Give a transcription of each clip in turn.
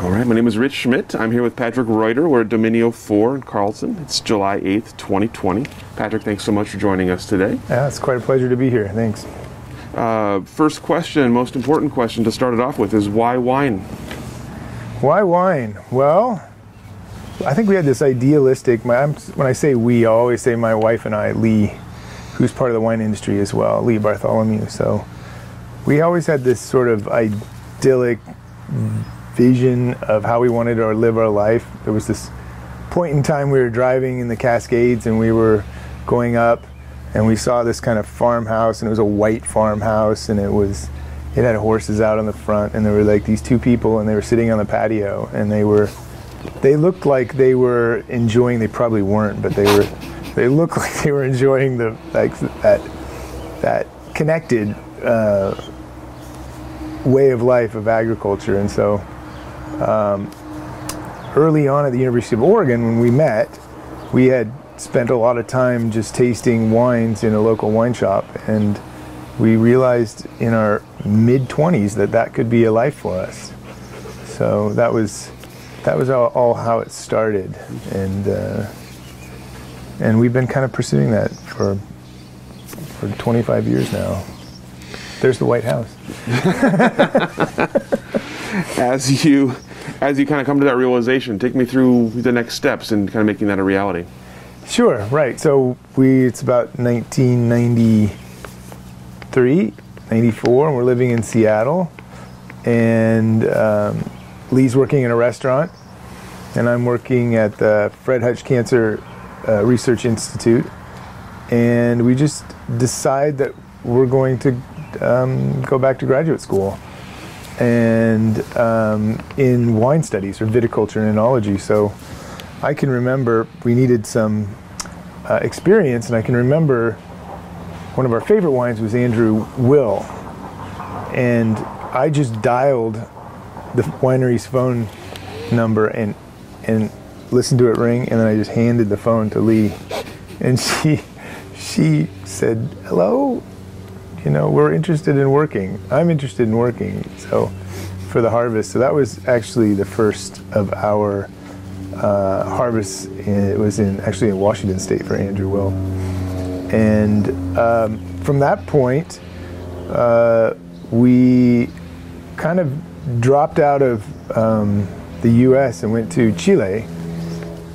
All right, my name is Rich Schmidt. I'm here with Patrick Reuter. We're at Dominio 4 in Carlton. It's July 8th, 2020. Patrick, thanks so much for joining us today. Yeah, it's quite a pleasure to be here. Thanks. Uh, first question, most important question to start it off with is why wine? Why wine? Well, I think we had this idealistic. My, I'm, when I say we, I always say my wife and I, Lee, who's part of the wine industry as well, Lee Bartholomew. So we always had this sort of idyllic vision of how we wanted to live our life. There was this point in time we were driving in the Cascades and we were going up and we saw this kind of farmhouse and it was a white farmhouse and it was it had horses out on the front and there were like these two people and they were sitting on the patio and they were they looked like they were enjoying they probably weren't but they were they looked like they were enjoying the like that that connected uh, way of life of agriculture and so um, early on at the University of Oregon, when we met, we had spent a lot of time just tasting wines in a local wine shop, and we realized in our mid 20s that that could be a life for us. So that was that was all, all how it started, and uh, and we've been kind of pursuing that for for 25 years now. There's the White House. as you as you kind of come to that realization, take me through the next steps and kind of making that a reality. Sure, right. So we it's about 1993, 94, and we're living in Seattle, and um, Lee's working in a restaurant, and I'm working at the Fred Hutch Cancer uh, Research Institute, and we just decide that we're going to um, go back to graduate school and um, in wine studies or viticulture and enology. So I can remember we needed some uh, experience, and I can remember one of our favorite wines was Andrew Will, and I just dialed the winery's phone number and and listened to it ring, and then I just handed the phone to Lee, and she she said hello you know, we're interested in working. I'm interested in working. So for the harvest, so that was actually the first of our uh, harvests. It was in actually in Washington State for Andrew Will, and um, from that point, uh, we kind of dropped out of um, the U.S. and went to Chile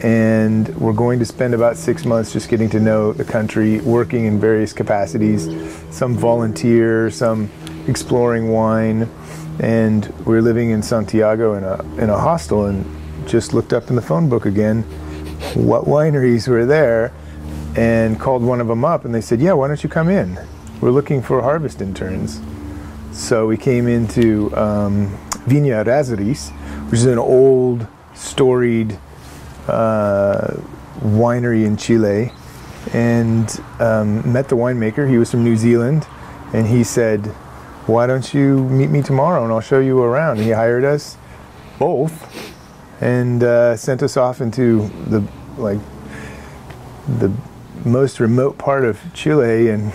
and we're going to spend about six months just getting to know the country, working in various capacities, some volunteer, some exploring wine, and we're living in Santiago in a in a hostel, and just looked up in the phone book again what wineries were there, and called one of them up, and they said, "Yeah, why don't you come in? We're looking for harvest interns." So we came into um, Viña Errázuriz, which is an old, storied uh, winery in Chile and um, met the winemaker. He was from New Zealand, and he said, "Why don't you meet me tomorrow and I'll show you around?" And he hired us both and uh, sent us off into the like the most remote part of Chile and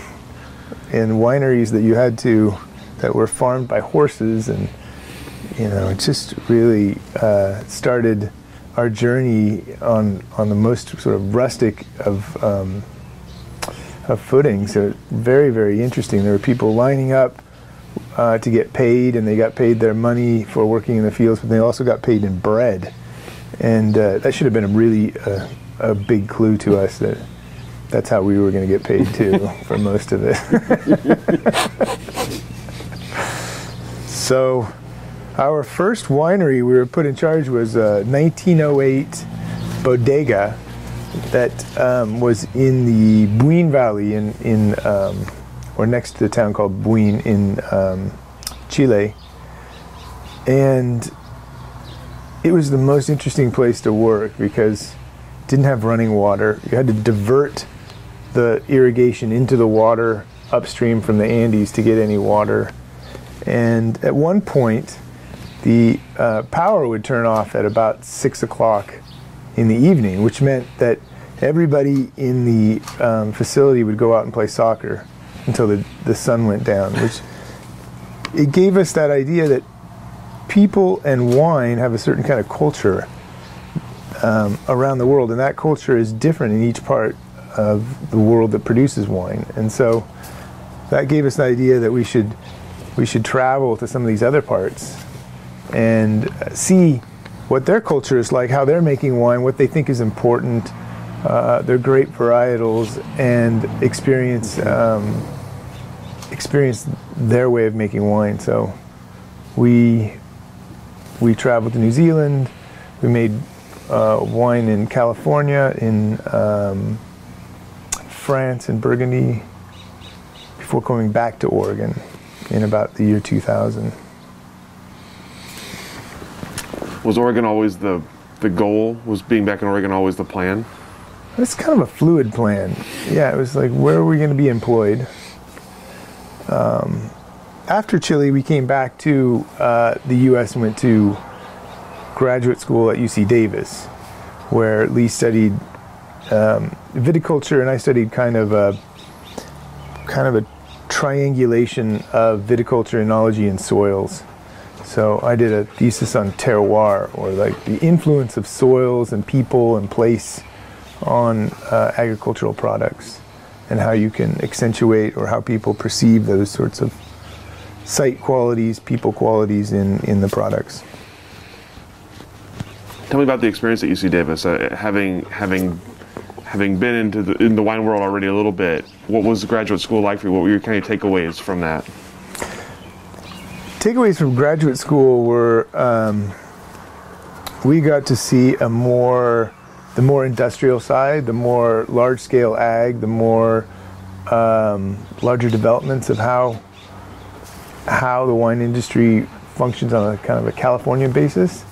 and wineries that you had to that were farmed by horses and you know it just really uh, started our journey on on the most sort of rustic of um, of footings. So very very interesting. There were people lining up uh, to get paid, and they got paid their money for working in the fields, but they also got paid in bread, and uh, that should have been a really uh, a big clue to us that that's how we were going to get paid too for most of it. so our first winery we were put in charge was a 1908 bodega that um, was in the Buin Valley in, in um, or next to the town called Buin in um, Chile. And it was the most interesting place to work because it didn't have running water. You had to divert the irrigation into the water upstream from the Andes to get any water. And at one point, the uh, power would turn off at about six o'clock in the evening, which meant that everybody in the um, facility would go out and play soccer until the, the sun went down, which it gave us that idea that people and wine have a certain kind of culture um, around the world, and that culture is different in each part of the world that produces wine. And so that gave us the idea that we should we should travel to some of these other parts and see what their culture is like, how they're making wine, what they think is important, uh, their grape varietals, and experience um, experience their way of making wine. So we we traveled to New Zealand. We made uh, wine in California, in um, France, in Burgundy, before coming back to Oregon in about the year 2000. Was Oregon always the the goal? Was being back in Oregon always the plan? It's kind of a fluid plan. Yeah, it was like, where are we going to be employed? Um, after Chile, we came back to uh, the U.S. and went to graduate school at UC Davis, where Lee studied um, viticulture, and I studied kind of a kind of a triangulation of viticulture, enology, and soils. So I did a thesis on terroir, or like the influence of soils and people and place on uh, agricultural products, and how you can accentuate or how people perceive those sorts of site qualities, people qualities in, in the products. Tell me about the experience at UC Davis, uh, having having having been into the in the wine world already a little bit. What was graduate school like for you? What were your kind of takeaways from that? Takeaways from graduate school were um, we got to see a more the more industrial side, the more large scale ag, the more um, larger developments of how how the wine industry functions on a kind of a California basis,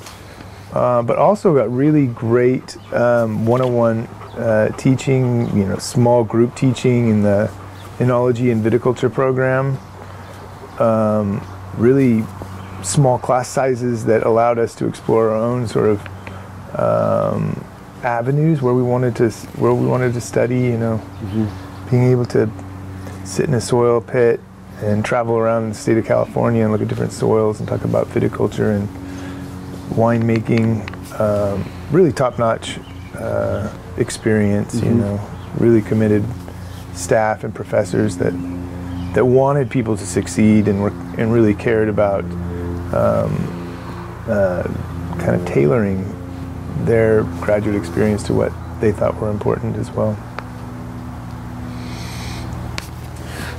uh, but also got really great um, one-on-one uh, teaching, you know, small group teaching in the enology and viticulture program. Um, really small class sizes that allowed us to explore our own sort of um, avenues where we wanted to where we wanted to study. You know, mm-hmm. being able to sit in a soil pit and travel around the state of California and look at different soils and talk about viticulture and winemaking. Um, really top-notch uh, experience. Mm-hmm. You know, really committed staff and professors that that wanted people to succeed and were and really cared about um, uh, kind of tailoring their graduate experience to what they thought were important as well.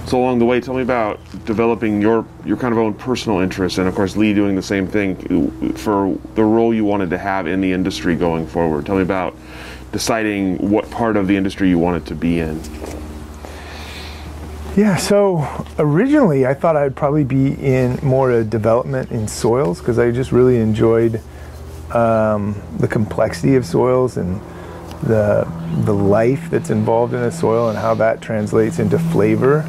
So along the way, tell me about developing your your kind of own personal interests, and of course Lee doing the same thing for the role you wanted to have in the industry going forward. Tell me about deciding what part of the industry you wanted to be in. Yeah, so originally I thought I'd probably be in more a development in soils because I just really enjoyed um, the complexity of soils and the the life that's involved in a soil and how that translates into flavor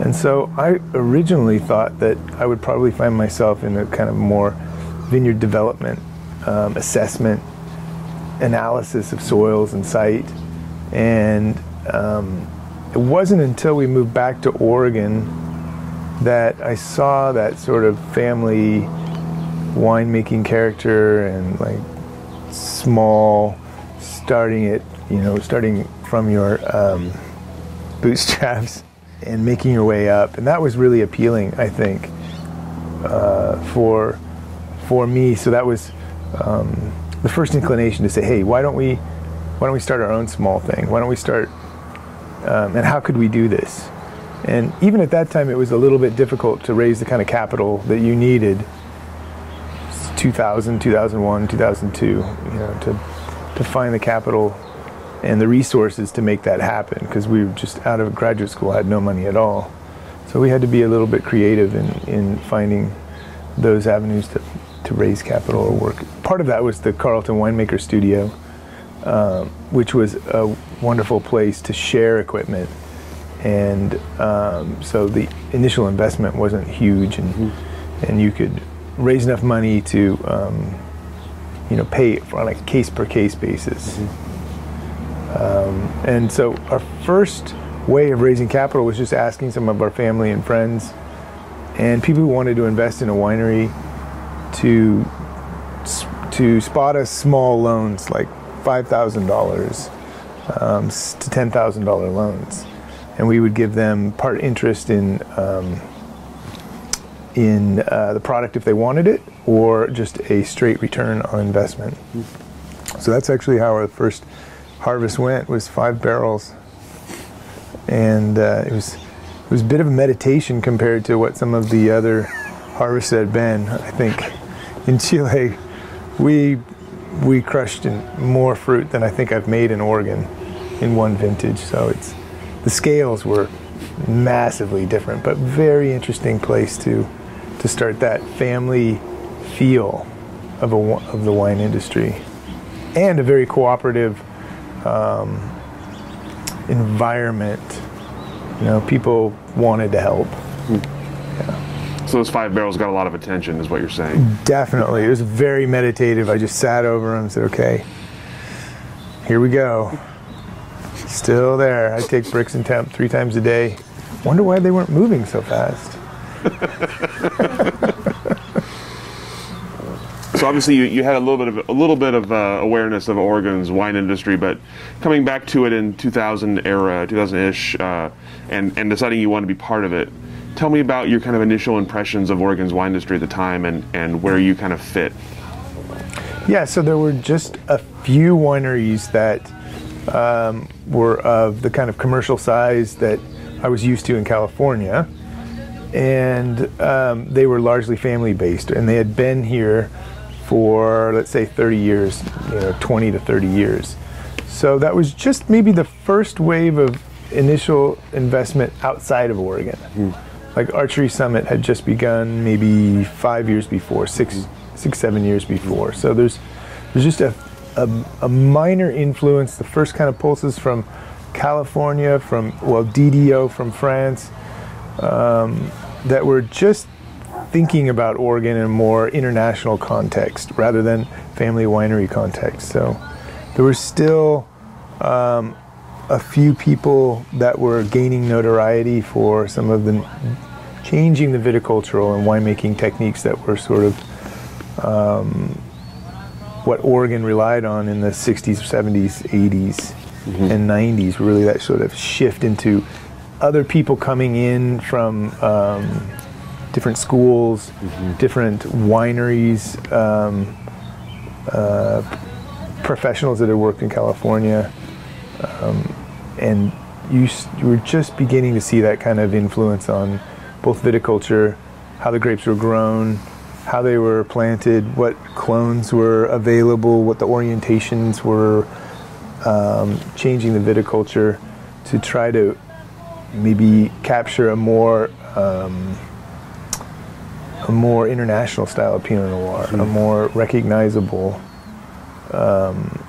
and so I originally thought that I would probably find myself in a kind of more vineyard development, um, assessment, analysis of soils and site. And um, it wasn't until we moved back to Oregon that I saw that sort of family winemaking character and like small, starting it, you know, starting from your um, bootstraps and making your way up, and that was really appealing, I think, uh, for for me. So that was um, the first inclination to say, hey, why don't we why don't we start our own small thing? Why don't we start? Um, and how could we do this? And even at that time, it was a little bit difficult to raise the kind of capital that you needed. 2000, 2001, 2002, you know, to to find the capital and the resources to make that happen because we were just out of graduate school, had no money at all. So we had to be a little bit creative in, in finding those avenues to, to raise capital or work. Part of that was the Carlton Winemaker Studio, um, which was a wonderful place to share equipment. And um, so the initial investment wasn't huge, and mm-hmm. and you could raise enough money to um, you know pay on a case per case basis. Mm-hmm. Um, and so our first way of raising capital was just asking some of our family and friends and people who wanted to invest in a winery to to spot us small loans like five thousand um, to ten thousand dollar loans, and we would give them part interest in um, in uh, the product if they wanted it, or just a straight return on investment. So that's actually how our first harvest went was five barrels, and uh, it was it was a bit of a meditation compared to what some of the other harvests had been. I think in Chile, we we crushed more fruit than I think I've made in Oregon in one vintage. So it's the scales were massively different, but very interesting place to to start that family feel of a of the wine industry, and a very cooperative um, environment you know, people wanted to help. Yeah. So those five barrels got a lot of attention, is what you're saying? Definitely. It was very meditative. I just sat over them and said, okay, here we go. Still there. I take Brix and temp three times a day. Wonder why they weren't moving so fast. so obviously you, you had a little bit of a little bit of uh, awareness of Oregon's wine industry, but coming back to it in 2000 era, 2000-ish, uh, and and deciding you want to be part of it. Tell me about your kind of initial impressions of Oregon's wine industry at the time, and and where you kind of fit. Yeah, so there were just a few wineries that um, were of the kind of commercial size that I was used to in California, and um, they were largely family based, and they had been here for let's say 30 years, you know, 20 to 30 years. So that was just maybe the first wave of initial investment outside of Oregon. Mm. Like Archery Summit had just begun maybe five years before, six, six, seven years before. So there's there's just a, a, a minor influence. The first kind of pulses from California, from well DDO from France, um, that were just thinking about Oregon in a more international context rather than family winery context. So there were still um, a few people that were gaining notoriety for some of the changing the viticultural and winemaking techniques that were sort of um, what Oregon relied on in the 60s, 70s, 80s, mm-hmm. and 90s. Really, that sort of shift into other people coming in from um, different schools, mm-hmm. different wineries, um, uh, professionals that had worked in California, um, and you, you were just beginning to see that kind of influence on both viticulture, how the grapes were grown, how they were planted, what clones were available, what the orientations were, um, changing the viticulture to try to maybe capture a more um, a more international style of Pinot Noir, mm. a hmm. more recognizable, um,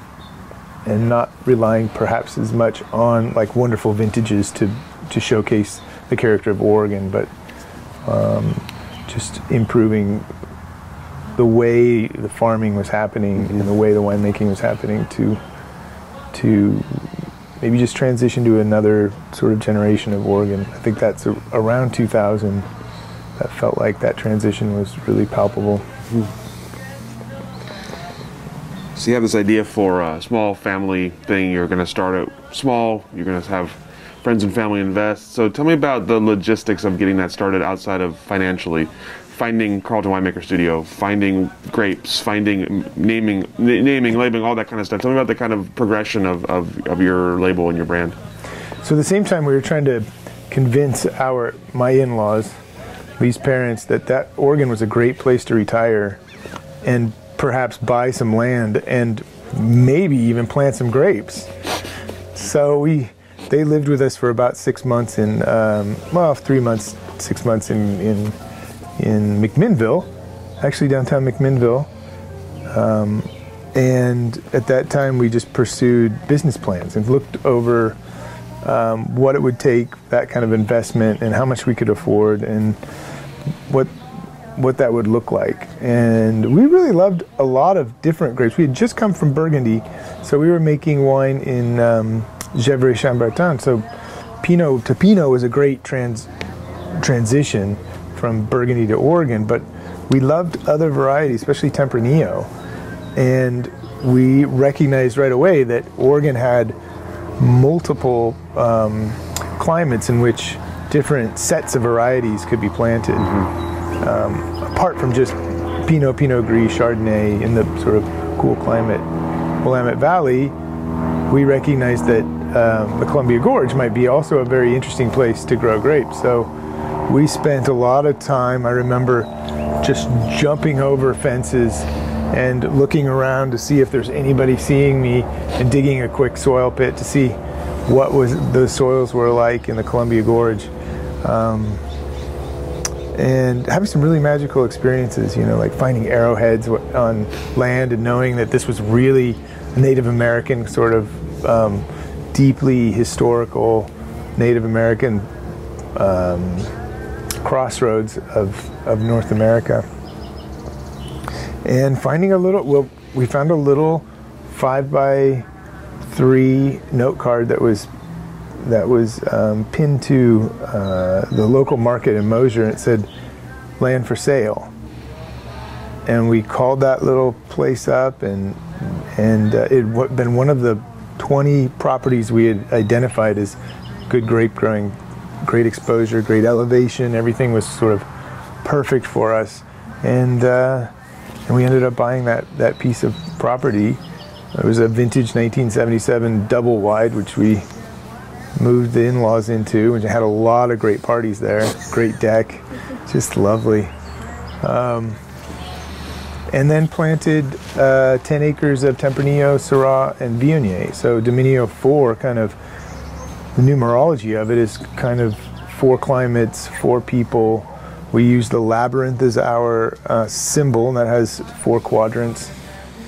and not relying perhaps as much on like wonderful vintages to to showcase the character of Oregon, but um, just improving the way the farming was happening mm-hmm. and the way the winemaking was happening to to maybe just transition to another sort of generation of Oregon. I think that's a, around 2000 that felt like that transition was really palpable. So you have this idea for a small family thing. You're going to start it small. You're going to have friends and family invest. So tell me about the logistics of getting that started outside of financially. Finding Carlton Winemaker Studio, finding grapes, finding naming, naming, labeling, all that kind of stuff. Tell me about the kind of progression of, of, of your label and your brand. So at the same time, we were trying to convince our my in-laws these parents that that Oregon was a great place to retire and perhaps buy some land and maybe even plant some grapes. So we they lived with us for about six months in um, well three months six months in in in McMinnville actually downtown McMinnville. Um, and at that time, we just pursued business plans and looked over um, what it would take, that kind of investment, and how much we could afford, and what what that would look like. And we really loved a lot of different grapes. We had just come from Burgundy, so we were making wine in um, Gevrey Chambertin. So Pinot to Pinot was a great trans transition from Burgundy to Oregon, but we loved other varieties, especially Tempranillo. And we recognized right away that Oregon had multiple um, climates in which different sets of varieties could be planted. Um, apart from just Pinot, Pinot Gris, Chardonnay in the sort of cool climate Willamette Valley, we recognized that um, the Columbia Gorge might be also a very interesting place to grow grapes. So we spent a lot of time, I remember just jumping over fences and looking around to see if there's anybody seeing me and digging a quick soil pit to see what was the soils were like in the Columbia Gorge. Um, and having some really magical experiences, you know, like finding arrowheads on land and knowing that this was really Native American sort of um, deeply historical Native American um, crossroads of, of North America. And finding a little, well, we found a little five by three note card that was that was um, pinned to uh, the local market in Mosier, and it said "land for sale." And we called that little place up, and and uh, it had been one of the 20 properties we had identified as good grape growing, great exposure, great elevation. Everything was sort of perfect for us, and uh, and we ended up buying that that piece of property. It was a vintage 1977 double wide, which we moved the in-laws into, and had a lot of great parties there. Great deck, just lovely. Um, and then planted uh, 10 acres of Tempranillo, Syrah, and Viognier. So Dominio 4, kind of the numerology of it is kind of four climates, four people. We use the labyrinth as our uh, symbol, and that has four quadrants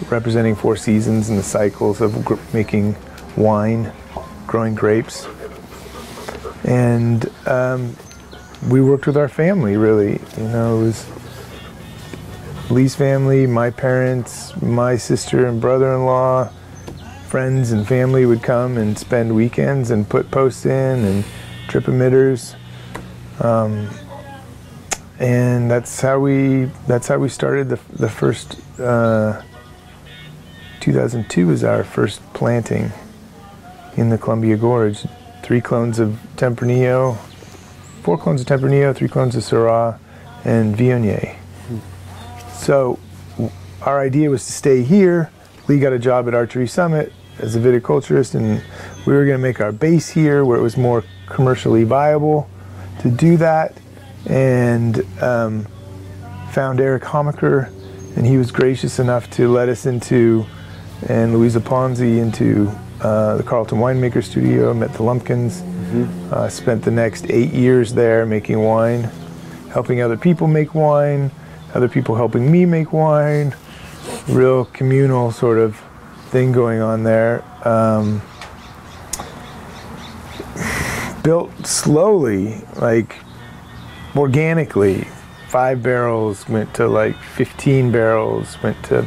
representing four seasons and the cycles of gr- making wine, growing grapes. And um, we worked with our family, really. You know, it was Lee's family, my parents, my sister and brother-in-law, friends and family would come and spend weekends and put posts in and drip emitters. Um, and that's how we that's how we started the, the first uh, 2002 was our first planting in the Columbia Gorge. Three clones of Tempranillo, four clones of Tempranillo, three clones of Syrah, and Viognier. So our idea was to stay here. Lee got a job at Archery Summit as a viticulturist, and we were going to make our base here where it was more commercially viable to do that. And um, found Eric Hamacher, and he was gracious enough to let us into, and Luisa Ponzi into uh, the Carlton Winemaker Studio, met the Lumpkins, mm-hmm. uh, spent the next eight years there making wine, helping other people make wine, other people helping me make wine, real communal sort of thing going on there. Um, built slowly, like organically. Five barrels went to like 15 barrels, went to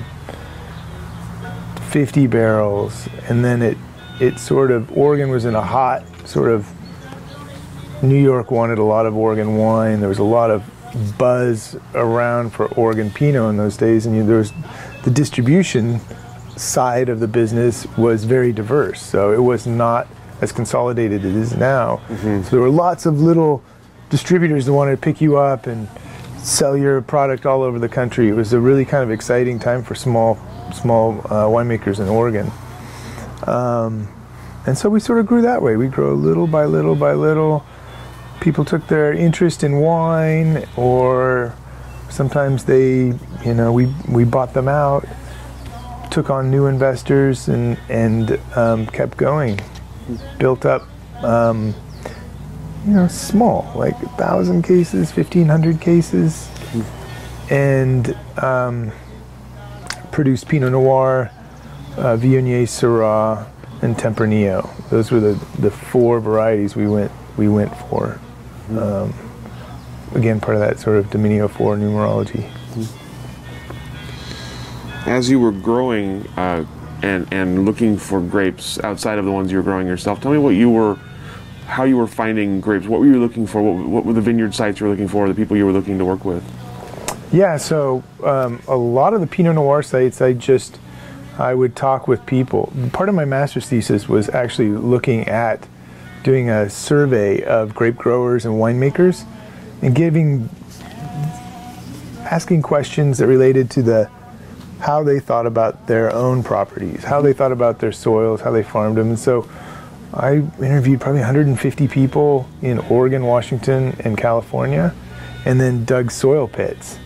50 barrels, and then it it sort of Oregon was in a hot sort of New York wanted a lot of Oregon wine. There was a lot of buzz around for Oregon Pinot in those days, and you there was the distribution side of the business was very diverse. So it was not as consolidated as it is now. Mm-hmm. So there were lots of little distributors that wanted to pick you up and sell your product all over the country. It was a really kind of exciting time for small small uh, winemakers in Oregon. Um, and so we sort of grew that way. We grew little by little by little. People took their interest in wine, or sometimes they, you know, we we bought them out, took on new investors, and and um, kept going. Built up, um, you know, small, like a thousand cases, fifteen hundred cases, and um, produced Pinot Noir, uh, Viognier Syrah, and Tempranillo. Those were the, the four varieties we went we went for. Um, again, part of that sort of Dominio 4 numerology. As you were growing uh, and and looking for grapes outside of the ones you were growing yourself, tell me what you were, how you were finding grapes. What were you looking for? What, what were the vineyard sites you were looking for? The people you were looking to work with? Yeah, so um, a lot of the Pinot Noir sites, I just I would talk with people. Part of my master's thesis was actually looking at doing a survey of grape growers and winemakers and giving asking questions that related to the how they thought about their own properties, how they thought about their soils, how they farmed them. And so I interviewed probably 150 people in Oregon, Washington, and California, and then dug soil pits.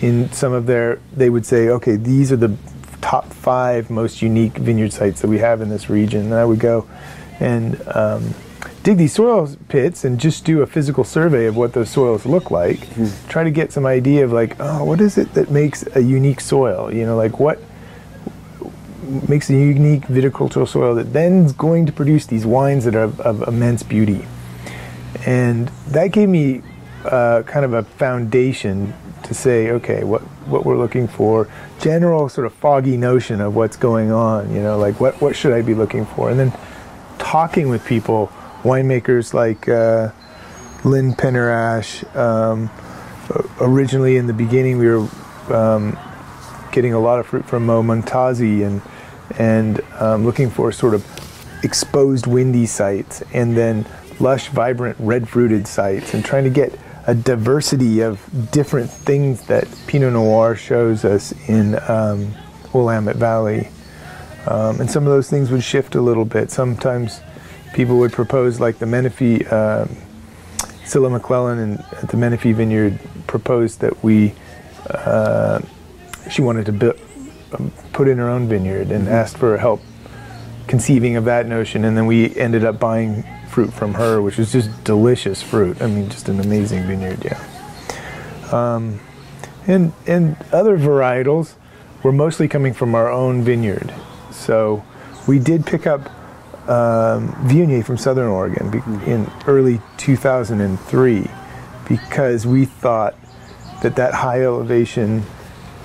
In some of their, they would say, okay, these are the top five most unique vineyard sites that we have in this region. And I would go and um, dig these soil pits and just do a physical survey of what those soils look like. Mm-hmm. Try to get some idea of like, oh, what is it that makes a unique soil? You know, like what makes a unique viticultural soil that then is going to produce these wines that are of, of immense beauty. And that gave me uh, kind of a foundation to say, okay, what what we're looking for, general sort of foggy notion of what's going on. You know, like what what should I be looking for, and then talking with people winemakers like uh, Lynn Penner-Ash. Um, originally, in the beginning, we were um, getting a lot of fruit from Mo Momtazi and and um, looking for sort of exposed windy sites, and then lush, vibrant, red-fruited sites, and trying to get a diversity of different things that Pinot Noir shows us in um, Willamette Valley. Um, and some of those things would shift a little bit. Sometimes people would propose like the Menifee, uh, Cilla McClellan and at the Menifee Vineyard proposed that we, uh, she wanted to build, um, put in her own vineyard and mm-hmm. asked for help conceiving of that notion. And then we ended up buying fruit from her, which was just delicious fruit. I mean, just an amazing vineyard, yeah. Um, and, and other varietals were mostly coming from our own vineyard. So we did pick up um, Viognier from Southern Oregon be- in early 2003 because we thought that that high elevation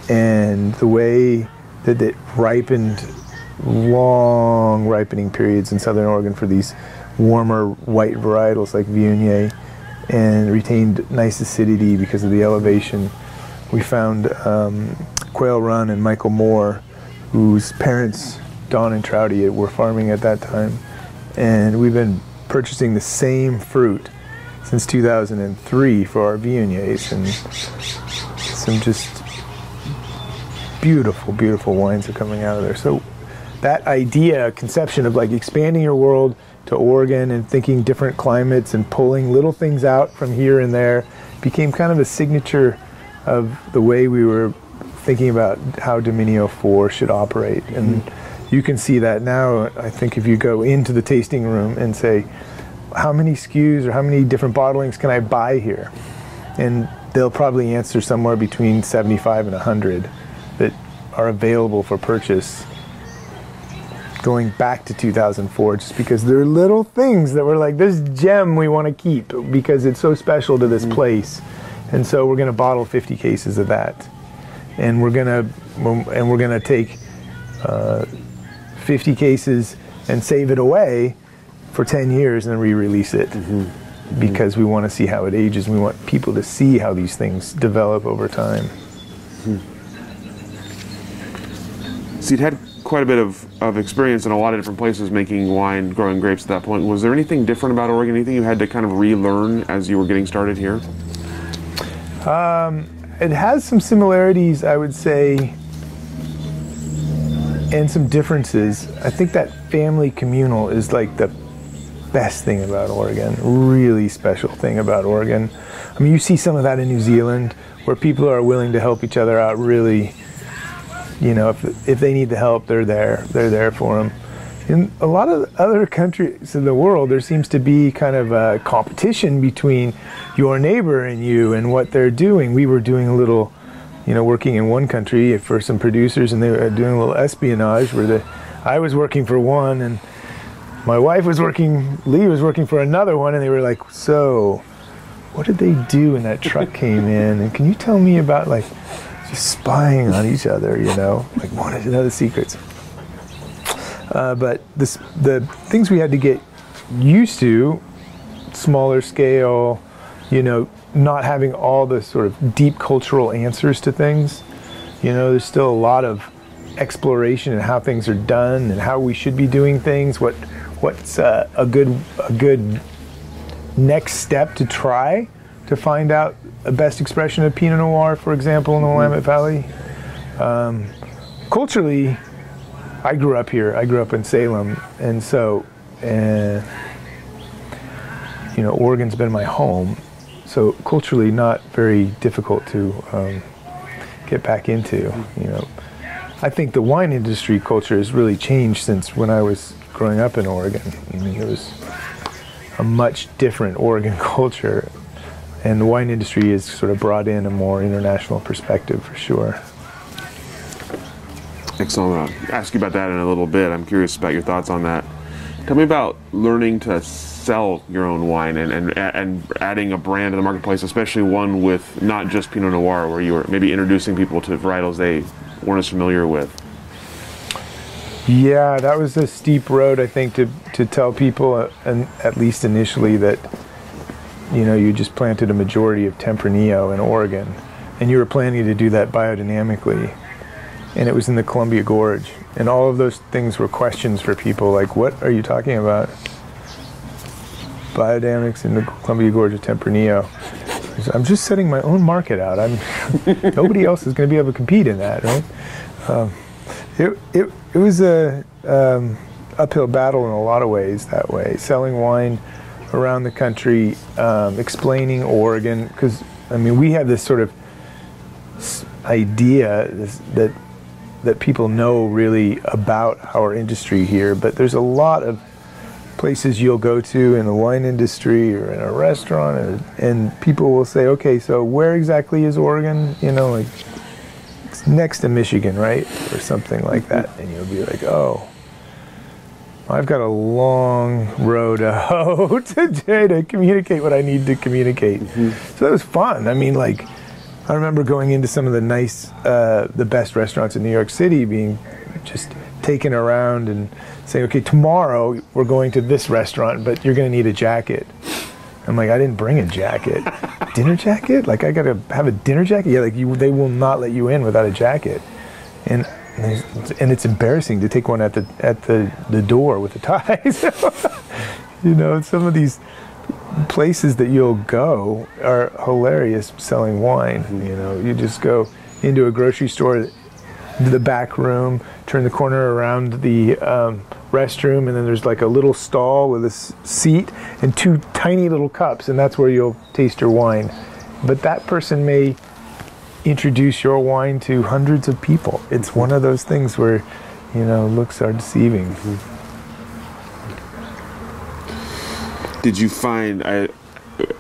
and the way that it ripened long ripening periods in Southern Oregon for these warmer white varietals like Viognier and retained nice acidity because of the elevation. We found um, Quail Run and Michael Moore, whose parents Don and Traute were farming at that time, and we've been purchasing the same fruit since 2003 for our Viogniers, and some just beautiful, beautiful wines are coming out of there. So that idea, conception of like expanding your world to Oregon and thinking different climates and pulling little things out from here and there became kind of a signature of the way we were thinking about how Dominio 4 should operate. And mm-hmm you can see that now. I think if you go into the tasting room and say, how many SKUs or how many different bottlings can I buy here? And they'll probably answer somewhere between 75 and 100 that are available for purchase going back to 2004 just because there are little things that were like this gem we want to keep because it's so special to this mm. place and so we're going to bottle 50 cases of that and we're going to and we're going to take uh, 50 cases and save it away for 10 years and then re-release it mm-hmm. Mm-hmm. because we want to see how it ages. We want people to see how these things develop over time. Mm-hmm. So you'd had quite a bit of, of experience in a lot of different places making wine, growing grapes at that point. Was there anything different about Oregon? Anything you had to kind of relearn as you were getting started here? Um, it has some similarities, I would say, and some differences. I think that family communal is like the best thing about Oregon, really special thing about Oregon. I mean, you see some of that in New Zealand where people are willing to help each other out really you know, if, if they need the help, they're there. They're there for them. In a lot of other countries in the world, there seems to be kind of a competition between your neighbor and you and what they're doing. We were doing a little you know, working in one country for some producers, and they were doing a little espionage where the I was working for one, and my wife was working. Lee was working for another one, and they were like, "So, what did they do when that truck came in? And can you tell me about like just spying on each other? You know, like wanted to know the secrets." Uh, but this, the things we had to get used to, smaller scale, you know, not having all the sort of deep cultural answers to things. You know, there's still a lot of exploration and how things are done and how we should be doing things. What what's uh, a good a good next step to try to find out a best expression of Pinot Noir, for example, in the Willamette Valley. Um, culturally, I grew up here. I grew up in Salem, and so, uh, you know, Oregon's been my home. So culturally, not very difficult to um, get back into. You know, I think the wine industry culture has really changed since when I was growing up in Oregon. I mean, it was a much different Oregon culture, and the wine industry has sort of brought in a more international perspective for sure. Excellent. I'll ask you about that in a little bit. I'm curious about your thoughts on that. Tell me about learning to sell your own wine and, and, and adding a brand to the marketplace, especially one with not just Pinot Noir, where you were maybe introducing people to varietals they weren't as familiar with. Yeah, that was a steep road, I think, to, to tell people, uh, and at least initially, that you know you just planted a majority of Tempranillo in Oregon, and you were planning to do that biodynamically and it was in the Columbia Gorge. And all of those things were questions for people like, what are you talking about? Biodynamics in the Columbia Gorge of Tempranillo. I'm just setting my own market out. I'm nobody else is going to be able to compete in that, right? Um, it, it, it was a um, uphill battle in a lot of ways that way. Selling wine around the country, um, explaining Oregon, because I mean we have this sort of idea that that people know really about our industry here, but there's a lot of places you'll go to in the wine industry or in a restaurant and, and people will say, okay, so where exactly is Oregon? You know, like it's next to Michigan, right? Or something like that. And you'll be like, oh, I've got a long road to hoe today to communicate what I need to communicate. Mm-hmm. So that was fun. I mean, like, I remember going into some of the nice, uh, the best restaurants in New York City, being just taken around and saying, okay, tomorrow we're going to this restaurant, but you're going to need a jacket. I'm like, I didn't bring a jacket. dinner jacket? Like, I got to have a dinner jacket? Yeah, like, you, they will not let you in without a jacket. And and it's embarrassing to take one at the at the, the door with the ties. you know, some of these places that you'll go are hilarious selling wine. You know, you just go into a grocery store, the back room, turn the corner around the um, restroom, and then there's like a little stall with a s- seat and two tiny little cups, and that's where you'll taste your wine. But that person may introduce your wine to hundreds of people. It's one of those things where, you know, looks are deceiving. Mm-hmm. did you find I?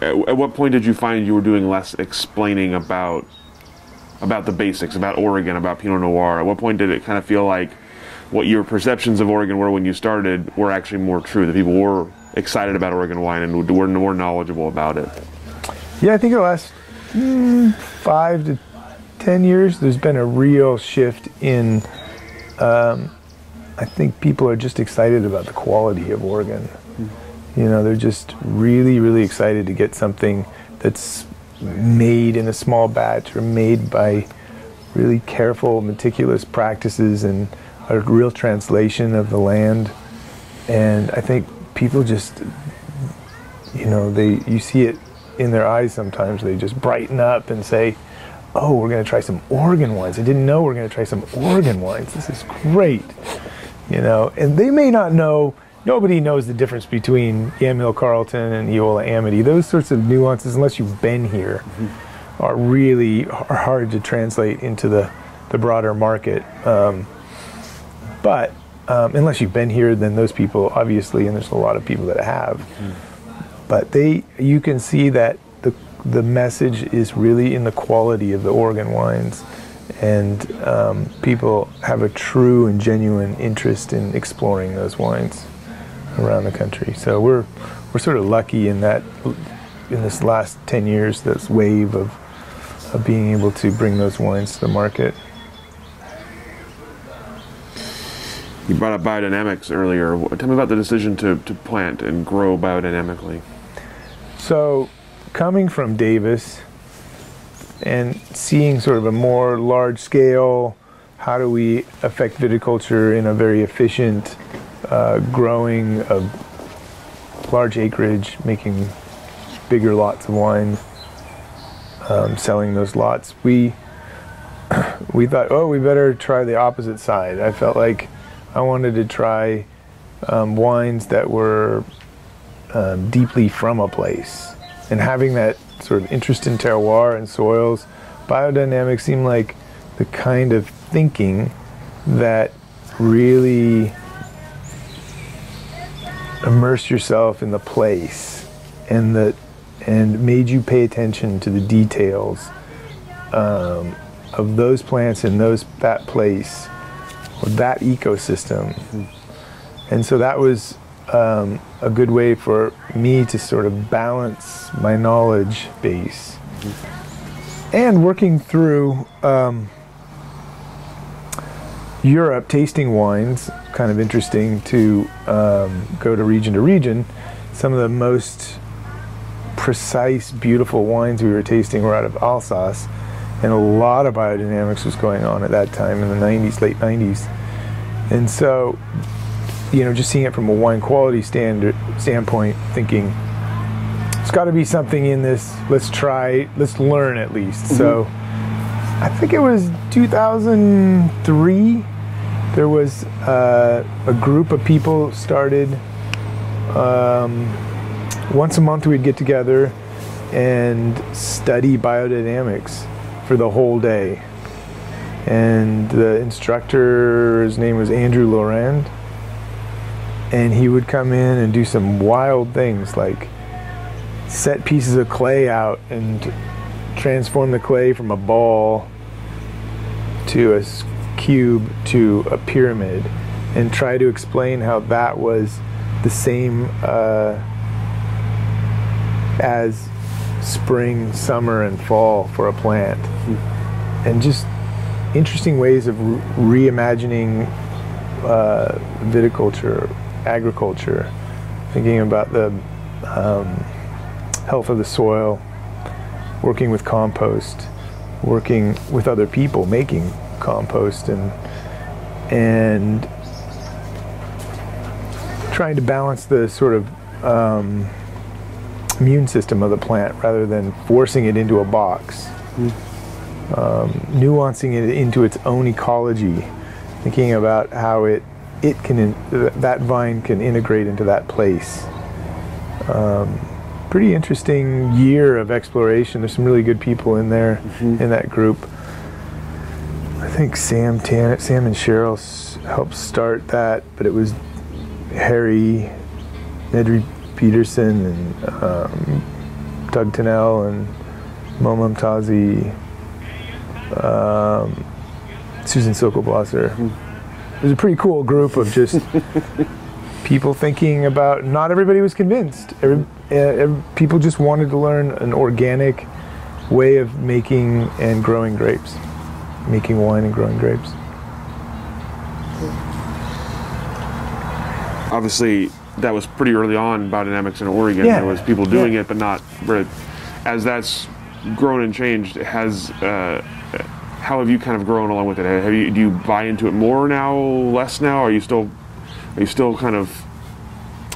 at what point did you find you were doing less explaining about about the basics about Oregon about Pinot Noir? At what point did it kind of feel like what your perceptions of Oregon were when you started were actually more true that people were excited about Oregon wine and were more knowledgeable about it? Yeah I think the last mm, five to ten years there's been a real shift in um, I think people are just excited about the quality of Oregon. You know, they're just really, really excited to get something that's made in a small batch or made by really careful, meticulous practices and a real translation of the land. And I think people just, you know, they you see it in their eyes sometimes. They just brighten up and say, "Oh, we're going to try some Oregon wines. I didn't know we are going to try some Oregon wines. This is great." You know, and they may not know nobody knows the difference between Yamhill Carlton and Eola Amity. Those sorts of nuances, unless you've been here, mm-hmm. are really are hard to translate into the, the broader market. Um, but um, unless you've been here, then those people obviously, and there's a lot of people that have. Mm-hmm. But they, you can see that the the message is really in the quality of the Oregon wines and um, people have a true and genuine interest in exploring those wines around the country. So we're we're sort of lucky in that in this last 10 years, this wave of of being able to bring those wines to the market. You brought up biodynamics earlier. Tell me about the decision to, to plant and grow biodynamically. So, coming from Davis and seeing sort of a more large scale, how do we affect viticulture in a very efficient uh, growing a large acreage, making bigger lots of wine, um, selling those lots. We we thought, oh, we better try the opposite side. I felt like I wanted to try um, wines that were um, deeply from a place, and having that sort of interest in terroir and soils, biodynamics seemed like the kind of thinking that really immerse yourself in the place and the and made you pay attention to the details um, of those plants in those that place or that ecosystem. And so that was um, a good way for me to sort of balance my knowledge base. And working through um, Europe tasting wines, kind of interesting to um, go to region to region. Some of the most precise, beautiful wines we were tasting were out of Alsace, and a lot of biodynamics was going on at that time in the 90s, late 90s. And so, you know, just seeing it from a wine quality standard standpoint, thinking it's got to be something in this. Let's try. Let's learn at least. Mm-hmm. So I think it was 2003. There was uh, a group of people started. Um, once a month, we'd get together and study biodynamics for the whole day. And the instructor's name was Andrew Lorand. And he would come in and do some wild things like set pieces of clay out and transform the clay from a ball to a cube to a pyramid and try to explain how that was the same uh, as spring, summer, and fall for a plant. And just interesting ways of re- reimagining uh, viticulture, agriculture, thinking about the um, health of the soil working with compost, working with other people making compost and and trying to balance the sort of um, immune system of the plant rather than forcing it into a box. Mm. Um, nuancing it into its own ecology, thinking about how it it can in, that vine can integrate into that place. Um, pretty interesting year of exploration. There's some really good people in there mm-hmm. in that group. I think Sam Tan- Sam and Cheryl s- helped start that, but it was Harry, Nedry Peterson, and um, Doug Tunnell, and Moe Momtazi, um, Susan Sokol Blosser. Mm-hmm. It was a pretty cool group of just people thinking about. Not everybody was convinced. Every, uh, people just wanted to learn an organic way of making and growing grapes, making wine and growing grapes. Obviously, that was pretty early on biodynamics in Oregon. Yeah. There was people doing yeah. it, but not. As that's grown and changed, has uh, how have you kind of grown along with it? Have you do you buy into it more now, less now? Are you still are you still kind of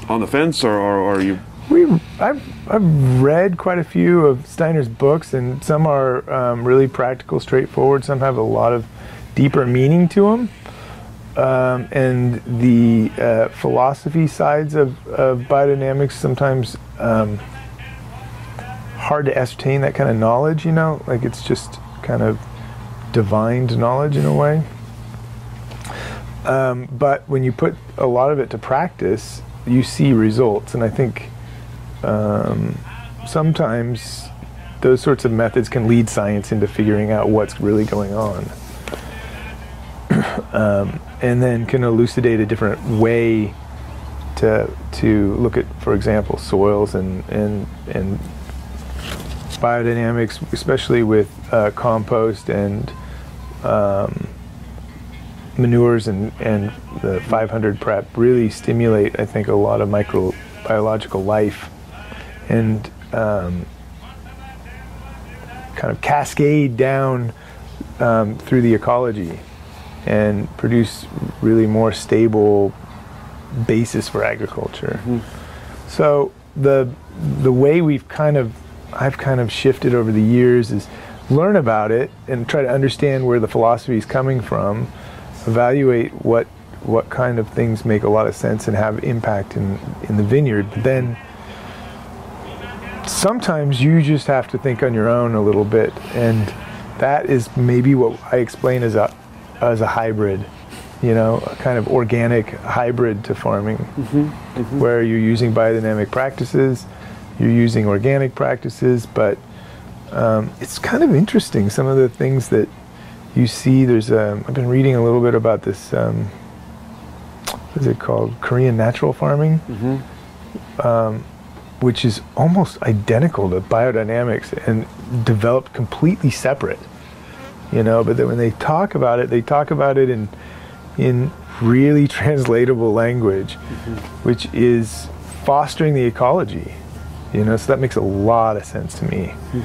on the fence, or, or, or are you we I've, I've read quite a few of Steiner's books, and some are um, really practical, straightforward. Some have a lot of deeper meaning to them. Um, and the uh, philosophy sides of, of biodynamics sometimes um, hard to ascertain that kind of knowledge, you know, like it's just kind of divined knowledge in a way. Um, but when you put a lot of it to practice, you see results, and I think um, sometimes those sorts of methods can lead science into figuring out what's really going on. um, and then can elucidate a different way to to look at, for example, soils and and and biodynamics, especially with uh, compost and um, manures and, and the 500 prep really stimulate, I think, a lot of microbiological life and um, kind of cascade down um, through the ecology and produce really more stable basis for agriculture. Mm-hmm. So the the way we've kind of I've kind of shifted over the years is learn about it and try to understand where the philosophy is coming from, evaluate what what kind of things make a lot of sense and have impact in in the vineyard. But then sometimes you just have to think on your own a little bit and that is maybe what I explain as a as a hybrid you know, a kind of organic hybrid to farming, mm-hmm, mm-hmm. where you're using biodynamic practices, you're using organic practices, but um, it's kind of interesting some of the things that you see. There's um, I've been reading a little bit about this. Um, what is it called? Korean natural farming, mm-hmm. um, which is almost identical to biodynamics and developed completely separate. You know, but then when they talk about it, they talk about it in in really translatable language, mm-hmm. which is fostering the ecology. You know, so that makes a lot of sense to me. So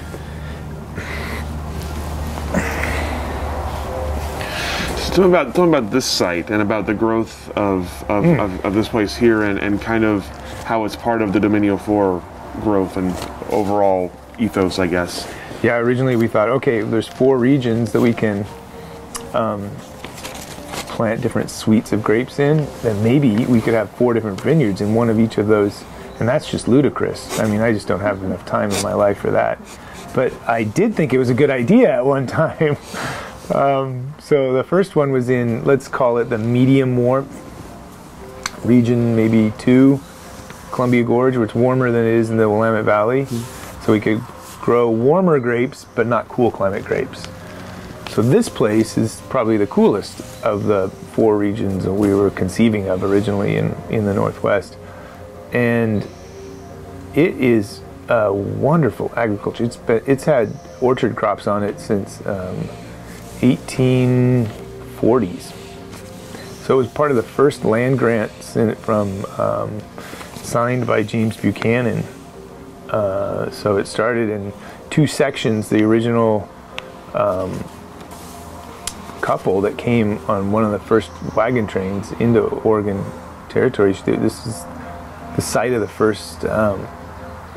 tell me about tell me about this site and about the growth of of, mm. of, of, this place here and, and kind of how it's part of the Dominio Four growth and overall ethos, I guess. Yeah, originally we thought, okay, there's four regions that we can um, plant different suites of grapes in, then maybe we could have four different vineyards in one of each of those. And that's just ludicrous. I mean, I just don't have enough time in my life for that. But I did think it was a good idea at one time. Um, so the first one was in, let's call it the medium warmth region, maybe two, Columbia Gorge, which is warmer than it is in the Willamette Valley. Mm-hmm. So we could grow warmer grapes, but not cool climate grapes. So this place is probably the coolest of the four regions that we were conceiving of originally in, in the Northwest. And it is a wonderful agriculture. It's been, it's had orchard crops on it since um, 1840s. So it was part of the first land grants in, from um, signed by James Buchanan. Uh, so it started in two sections. The original um, couple that came on one of the first wagon trains into Oregon territory. This is the site of the first um,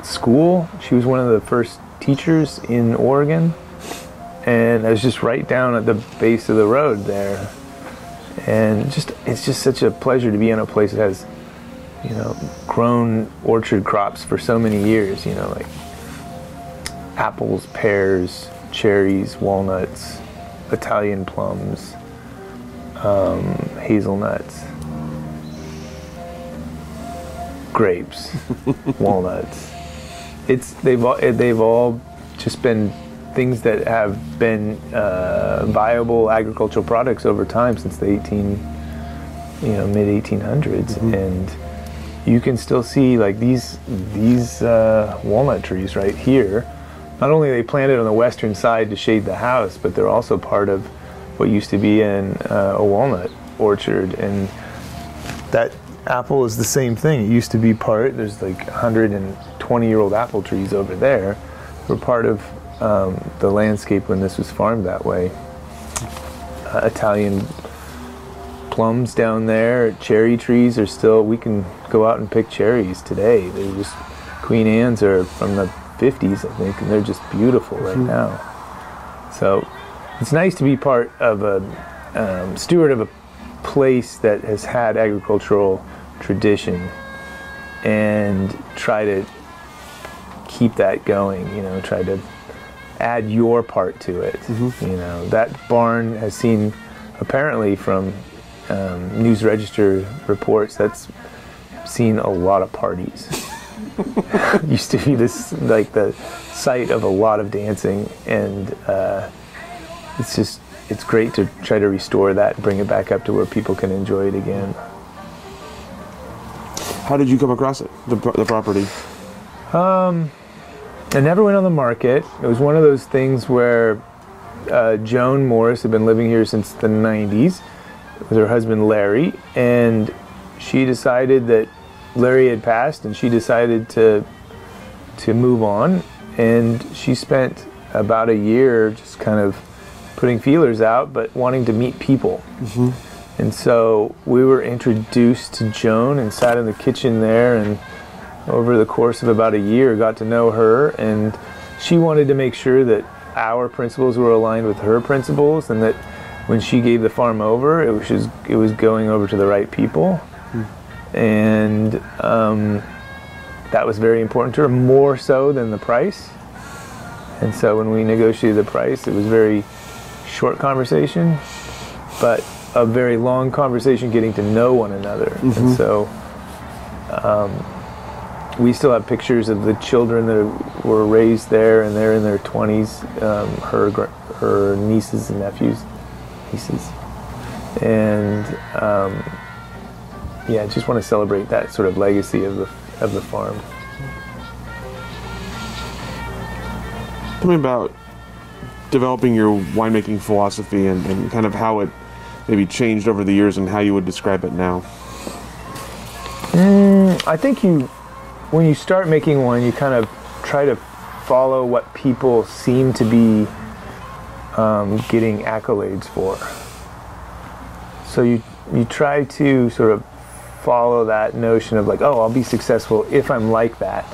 school. She was one of the first teachers in Oregon, and I was just right down at the base of the road there. And just it's just such a pleasure to be in a place that has, you know, grown orchard crops for so many years. You know, like apples, pears, cherries, walnuts, Italian plums, um, hazelnuts, grapes, walnuts. It's they've all they've all just been things that have been uh, viable agricultural products over time since the 18 you know mid 1800s mm-hmm. and you can still see like these these uh, walnut trees right here not only are they planted on the western side to shade the house, but they're also part of what used to be in uh, a walnut orchard. And that apple is the same thing. It used to be part, there's like 120 year old apple trees over there, were part of um, the landscape when this was farmed that way. Uh, Italian plums down there, cherry trees are still, we can go out and pick cherries today. They're just, Queen Anne's are from the 50s, I think, and they're just beautiful right mm-hmm. now. So it's nice to be part of a um, steward of a place that has had agricultural tradition and try to keep that going. You know, try to add your part to it. Mm-hmm. You know, that barn has seen apparently from um, news register reports that's seen a lot of parties. used to be this like the site of a lot of dancing, and uh, it's just it's great to try to restore that, bring it back up to where people can enjoy it again. How did you come across it, the, the property? It never went on the market. It was one of those things where uh, Joan Morris had been living here since the 90s with her husband Larry, and she decided that Larry had passed, and she decided to to move on. And she spent about a year just kind of putting feelers out, but wanting to meet people. And so we were introduced to Joan and sat in the kitchen there and over the course of about a year got to know her and she wanted to make sure that our principles were aligned with her principles and that when she gave the farm over it was just, it was going over to the right people. And um, that was very important to her more so than the price. And so when we negotiated the price it was very short conversation but a very long conversation getting to know one another. And so we still have pictures of the children that were raised there, and they're in their 20s. Um, her her nieces and nephews, nieces, and um, yeah, I just want to celebrate that sort of legacy of the of the farm. Tell me about developing your winemaking philosophy and, and kind of how it maybe changed over the years and how you would describe it now. I think you, when you start making one, you kind of try to follow what people seem to be um, getting accolades for. So you you try to sort of follow that notion of like, oh, I'll be successful if I'm like that.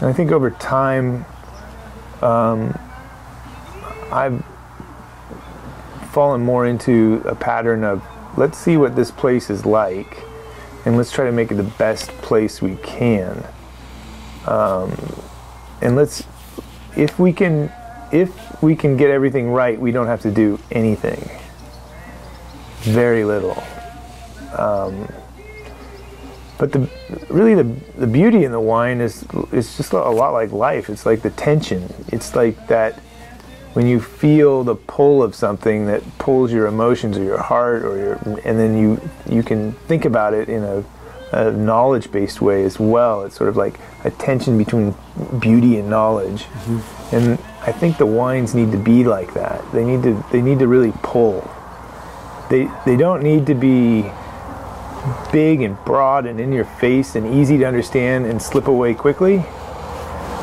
And I think over time, um, I've fallen more into a pattern of let's see what this place is like and let's try to make it the best place we can. Um, and let's, if we can, if we can get everything right, we don't have to do anything. Very little. Um, but the really the the beauty in the wine is is just a lot like life. It's like the tension. It's like that when you feel the pull of something that pulls your emotions or your heart or your and then you you can think about it in a, a knowledge based way as well. It's sort of like a tension between beauty and knowledge. Mm-hmm. And i think the wines need to be like that. They need to they need to really pull. They they don't need to be big and broad and in your face and easy to understand and slip away quickly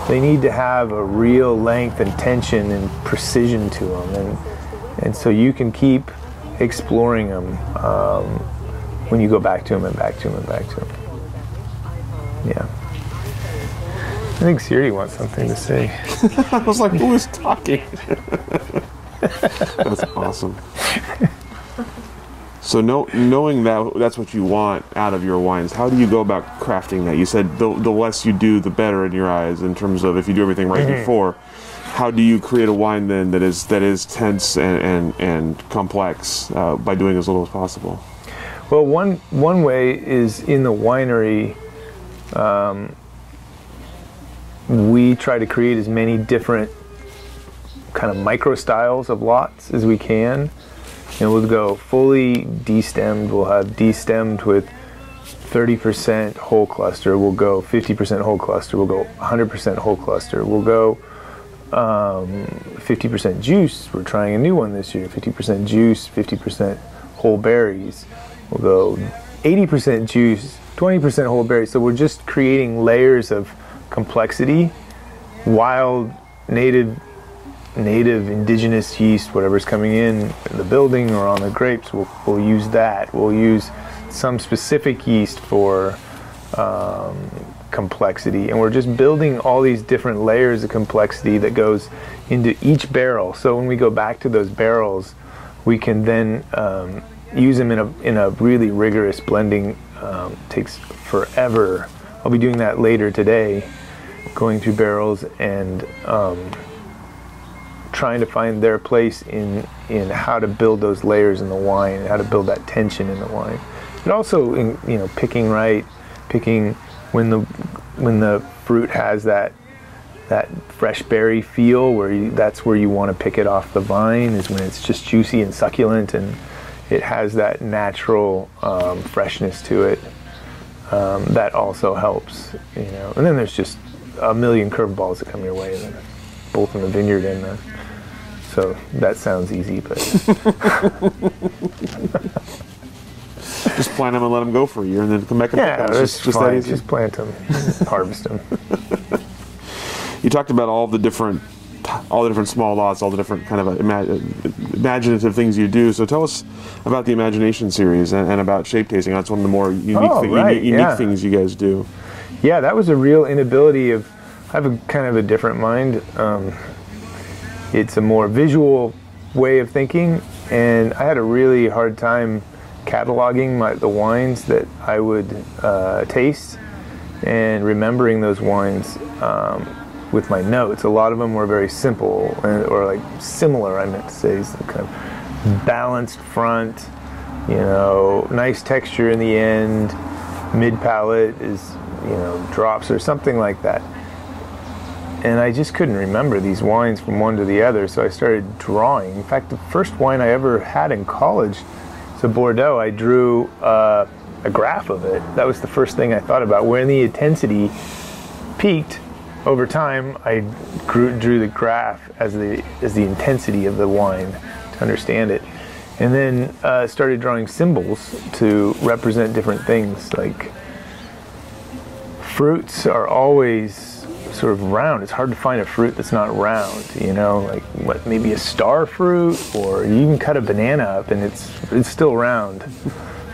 they need to have a real length and tension and precision to them and and so you can keep exploring them um, when you go back to them and back to them and back to them yeah I think Siri wants something to say. I was like, who is talking? that's awesome. So know, knowing that that's what you want out of your wines, how do you go about crafting that? You said the, the less you do, the better in your eyes. In terms of if you do everything right before, how do you create a wine then that is that is tense and and, and complex uh, by doing as little as possible? Well, one one way is in the winery. Um, we try to create as many different kind of micro styles of lots as we can, and we'll go fully destemmed. We'll have destemmed with 30% whole cluster. We'll go 50% whole cluster. We'll go 100% whole cluster. We'll go um, 50% juice. We're trying a new one this year 50% juice, 50% whole berries. We'll go 80% juice, 20% whole berries. So we're just creating layers of complexity. Wild, native, native, indigenous yeast, whatever's coming in the building or on the grapes, we'll, we'll use that. We'll use some specific yeast for um, complexity. And we're just building all these different layers of complexity that goes into each barrel. So when we go back to those barrels we can then um, use them in a, in a really rigorous blending um, takes forever. I'll be doing that later today going through barrels and um, trying to find their place in in how to build those layers in the wine how to build that tension in the wine but also in you know picking right picking when the when the fruit has that that fresh berry feel where you, that's where you want to pick it off the vine is when it's just juicy and succulent and it has that natural um, freshness to it. Um, that also helps, you know. And then there's just a million curveballs that come your way, both in the vineyard and the. So that sounds easy, but Just plant them and let them go for a year, and then come back and yeah, pick them. just, just that easy. Just plant them, harvest them. You talked about all the different, all the different small lots, all the different kind of ima- imaginative things you do. So tell us about the Imagination series and, and about shape tasting. That's one of the more unique, Oh, right, unique, unique yeah. things you guys do. Yeah, that was a real inability of. I have a kind of a different mind. Um, it's a more visual way of thinking, and I had a really hard time cataloging my, the wines that I would uh, taste and remembering those wines um, with my notes. A lot of them were very simple and, or like similar. I meant to say, is kind of balanced front, you know, nice texture in the end. Mid palate is, you know, drops or something like that. And I just couldn't remember these wines from one to the other, so I started drawing. In fact, the first wine I ever had in college, so Bordeaux, I drew uh, a graph of it. That was the first thing I thought about. When the intensity peaked over time, I grew, drew the graph as the as the intensity of the wine to understand it, and then uh, started drawing symbols to represent different things. Like fruits are always sort of round. It's hard to find a fruit that's not round. You know, like what maybe a star fruit, or you can cut a banana up and it's it's still round.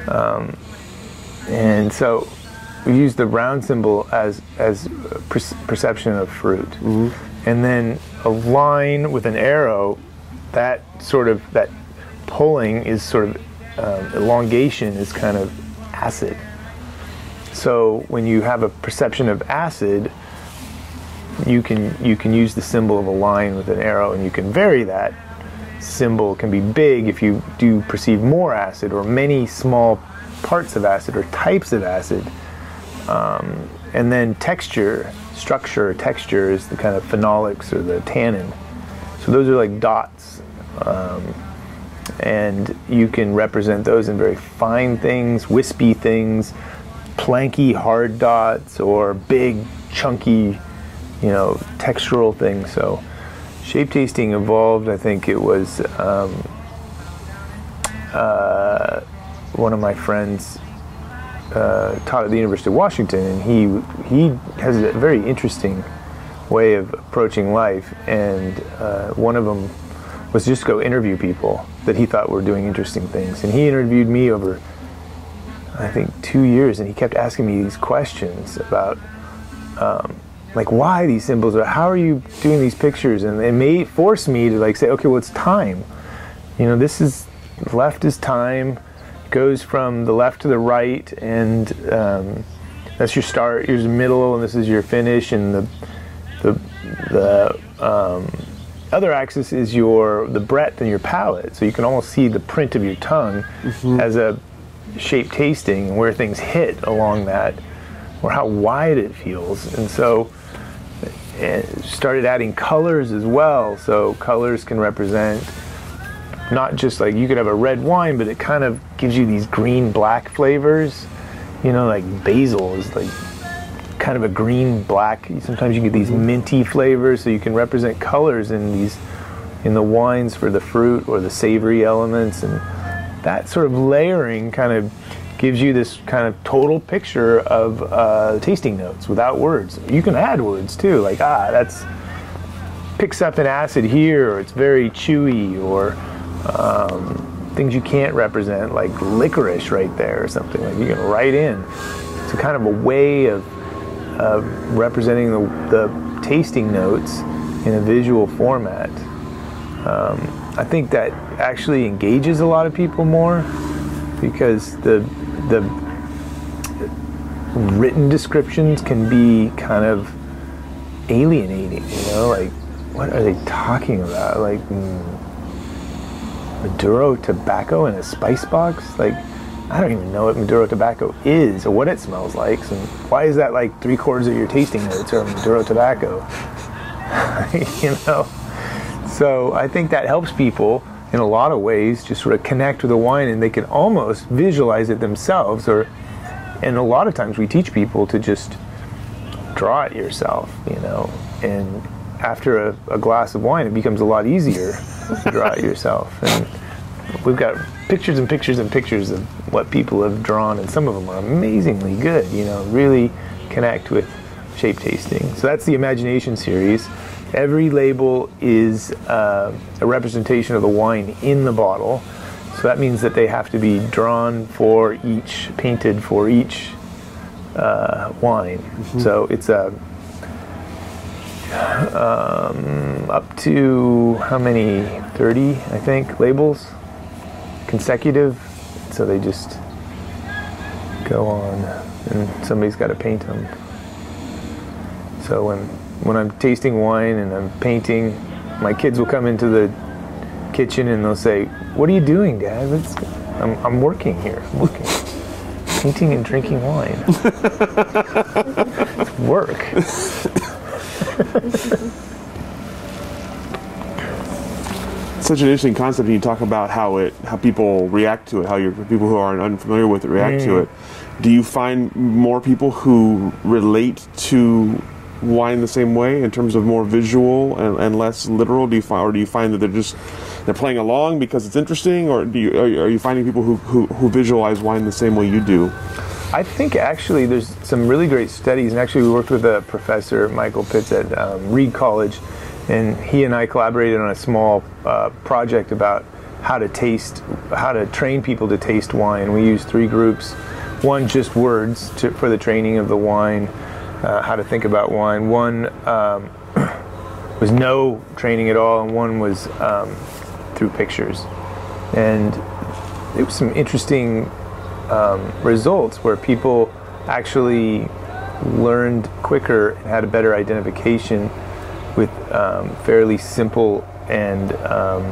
Um, and so we use the round symbol as as per- perception of fruit, and then a line with an arrow. That sort of that pulling is sort of um, elongation is kind of acid. So when you have a perception of acid, you can you can use the symbol of a line with an arrow, and you can vary that symbol. Can be big if you do perceive more acid, or many small parts of acid, or types of acid. Um, and then texture, structure, texture is the kind of phenolics or the tannin. So those are like dots. Um, and you can represent those in very fine things, wispy things, planky hard dots, or big chunky, you know, textural things. So shape tasting evolved. I think it was um, uh, one of my friends uh, taught at the University of Washington, and he he has a very interesting way of approaching life. And uh, one of them was just go interview people that he thought were doing interesting things. And he interviewed me over, I think, two years, and he kept asking me these questions about. Um, like why these symbols or how are you doing these pictures? And it may force me to like say okay well it's time. You know this is left is time goes from the left to the right and um, that's your start here's the middle and this is your finish and the the the um, other axis is your the breadth and your palate so you can almost see the print of your tongue as a shape tasting and where things hit along that or how wide it feels. And so started adding colors as well. So colors can represent not just like you could have a red wine but it kind of gives you these green black flavors. You know like basil is like kind of a green black. Sometimes you get these mm-hmm. minty flavors so you can represent colors in these in the wines for the fruit or the savory elements and that sort of layering kind of gives you this kind of total picture of uh, tasting notes without words. You can add words too like ah that's picks up an acid here or it's very chewy or um, things you can't represent like licorice right there or something. Like you can write in. It's a kind of a way of, of representing the, the tasting notes in a visual format. Um, i think that actually engages a lot of people more because the the written descriptions can be kind of alienating you know like what are they talking about like mm, Maduro tobacco in a spice box? Like, I don't even know what Maduro tobacco is or what it smells like. And why is that like three quarters of your tasting notes are Maduro tobacco? you know. So I think that helps people in a lot of ways just sort of connect with the wine and they can almost visualize it themselves or and a lot of times we teach people to just draw it yourself, you know. And after a, a glass of wine it becomes a lot easier to draw it yourself. And we've got pictures and pictures and pictures of what people have drawn and some of them are amazingly good, you know, really connect with shape tasting. So that's the imagination series. Every label is uh, a representation of the wine in the bottle. So that means that they have to be drawn for each, painted for each uh, wine. Mm-hmm. So it's a um, up to how many? 30, I think, labels consecutive. So they just go on, and somebody's got to paint them. So when when I'm tasting wine and I'm painting, my kids will come into the kitchen and they'll say, "What are you doing, Dad?" I'm, I'm working here. I'm working, painting and drinking wine. it's work. such an interesting concept. And you talk about how it, how people react to it, how your people who are unfamiliar with it react mm. to it. Do you find more people who relate to wine the same way in terms of more visual and, and less literal? Do you find, or do you find that they're just they're playing along because it's interesting, or do you are, are you finding people who, who, who visualize wine the same way you do? I think actually there's some really great studies, and actually we worked with a professor, Michael Pitts at um, Reed College, and he and I collaborated on a small uh, project about how to taste, how to train people to taste wine. We used three groups. One just words to, for the training of the wine uh, how to think about wine. One um, was no training at all, and one was um, through pictures. And it was some interesting um, results where people actually learned quicker and had a better identification with um, fairly simple and um,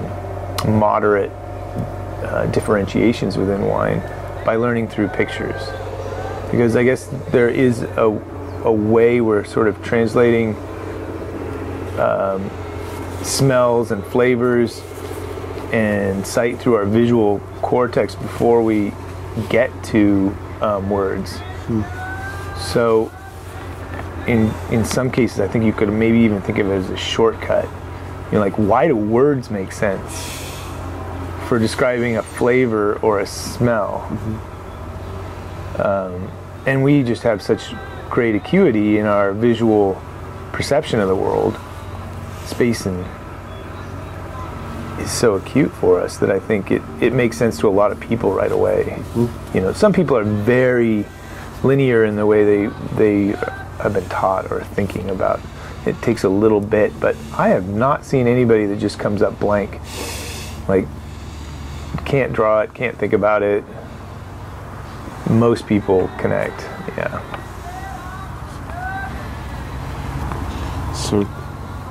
moderate uh, differentiations within wine by learning through pictures. Because I guess there is a a way we're sort of translating um, smells and flavors and sight through our visual cortex before we get to um, words. Hmm. So, in in some cases, I think you could maybe even think of it as a shortcut. You know, like why do words make sense for describing a flavor or a smell? Mm-hmm. Um, and we just have such great acuity in our visual perception of the world, space and is so acute for us that I think it, it makes sense to a lot of people right away. Mm-hmm. You know, some people are very linear in the way they they have been taught or thinking about. It takes a little bit, but I have not seen anybody that just comes up blank. Like can't draw it, can't think about it. Most people connect. Yeah. So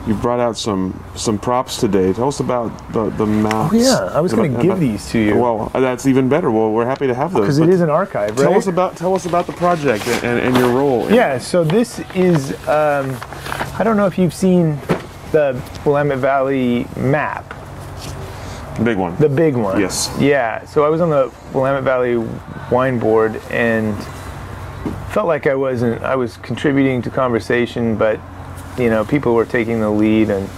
you brought out some some props today. Tell us about the the maps. Oh yeah, I was going to give these to you. Well, that's even better. Well, we're happy to have those because it is an archive. Right? Tell us about tell us about the project and, and, and your role. Yeah. So this is um, I don't know if you've seen the Willamette Valley map. The big one. The big one. Yes. Yeah. So I was on the Willamette Valley Wine Board and felt like I wasn't. I was contributing to conversation, but you know, people were taking the lead, and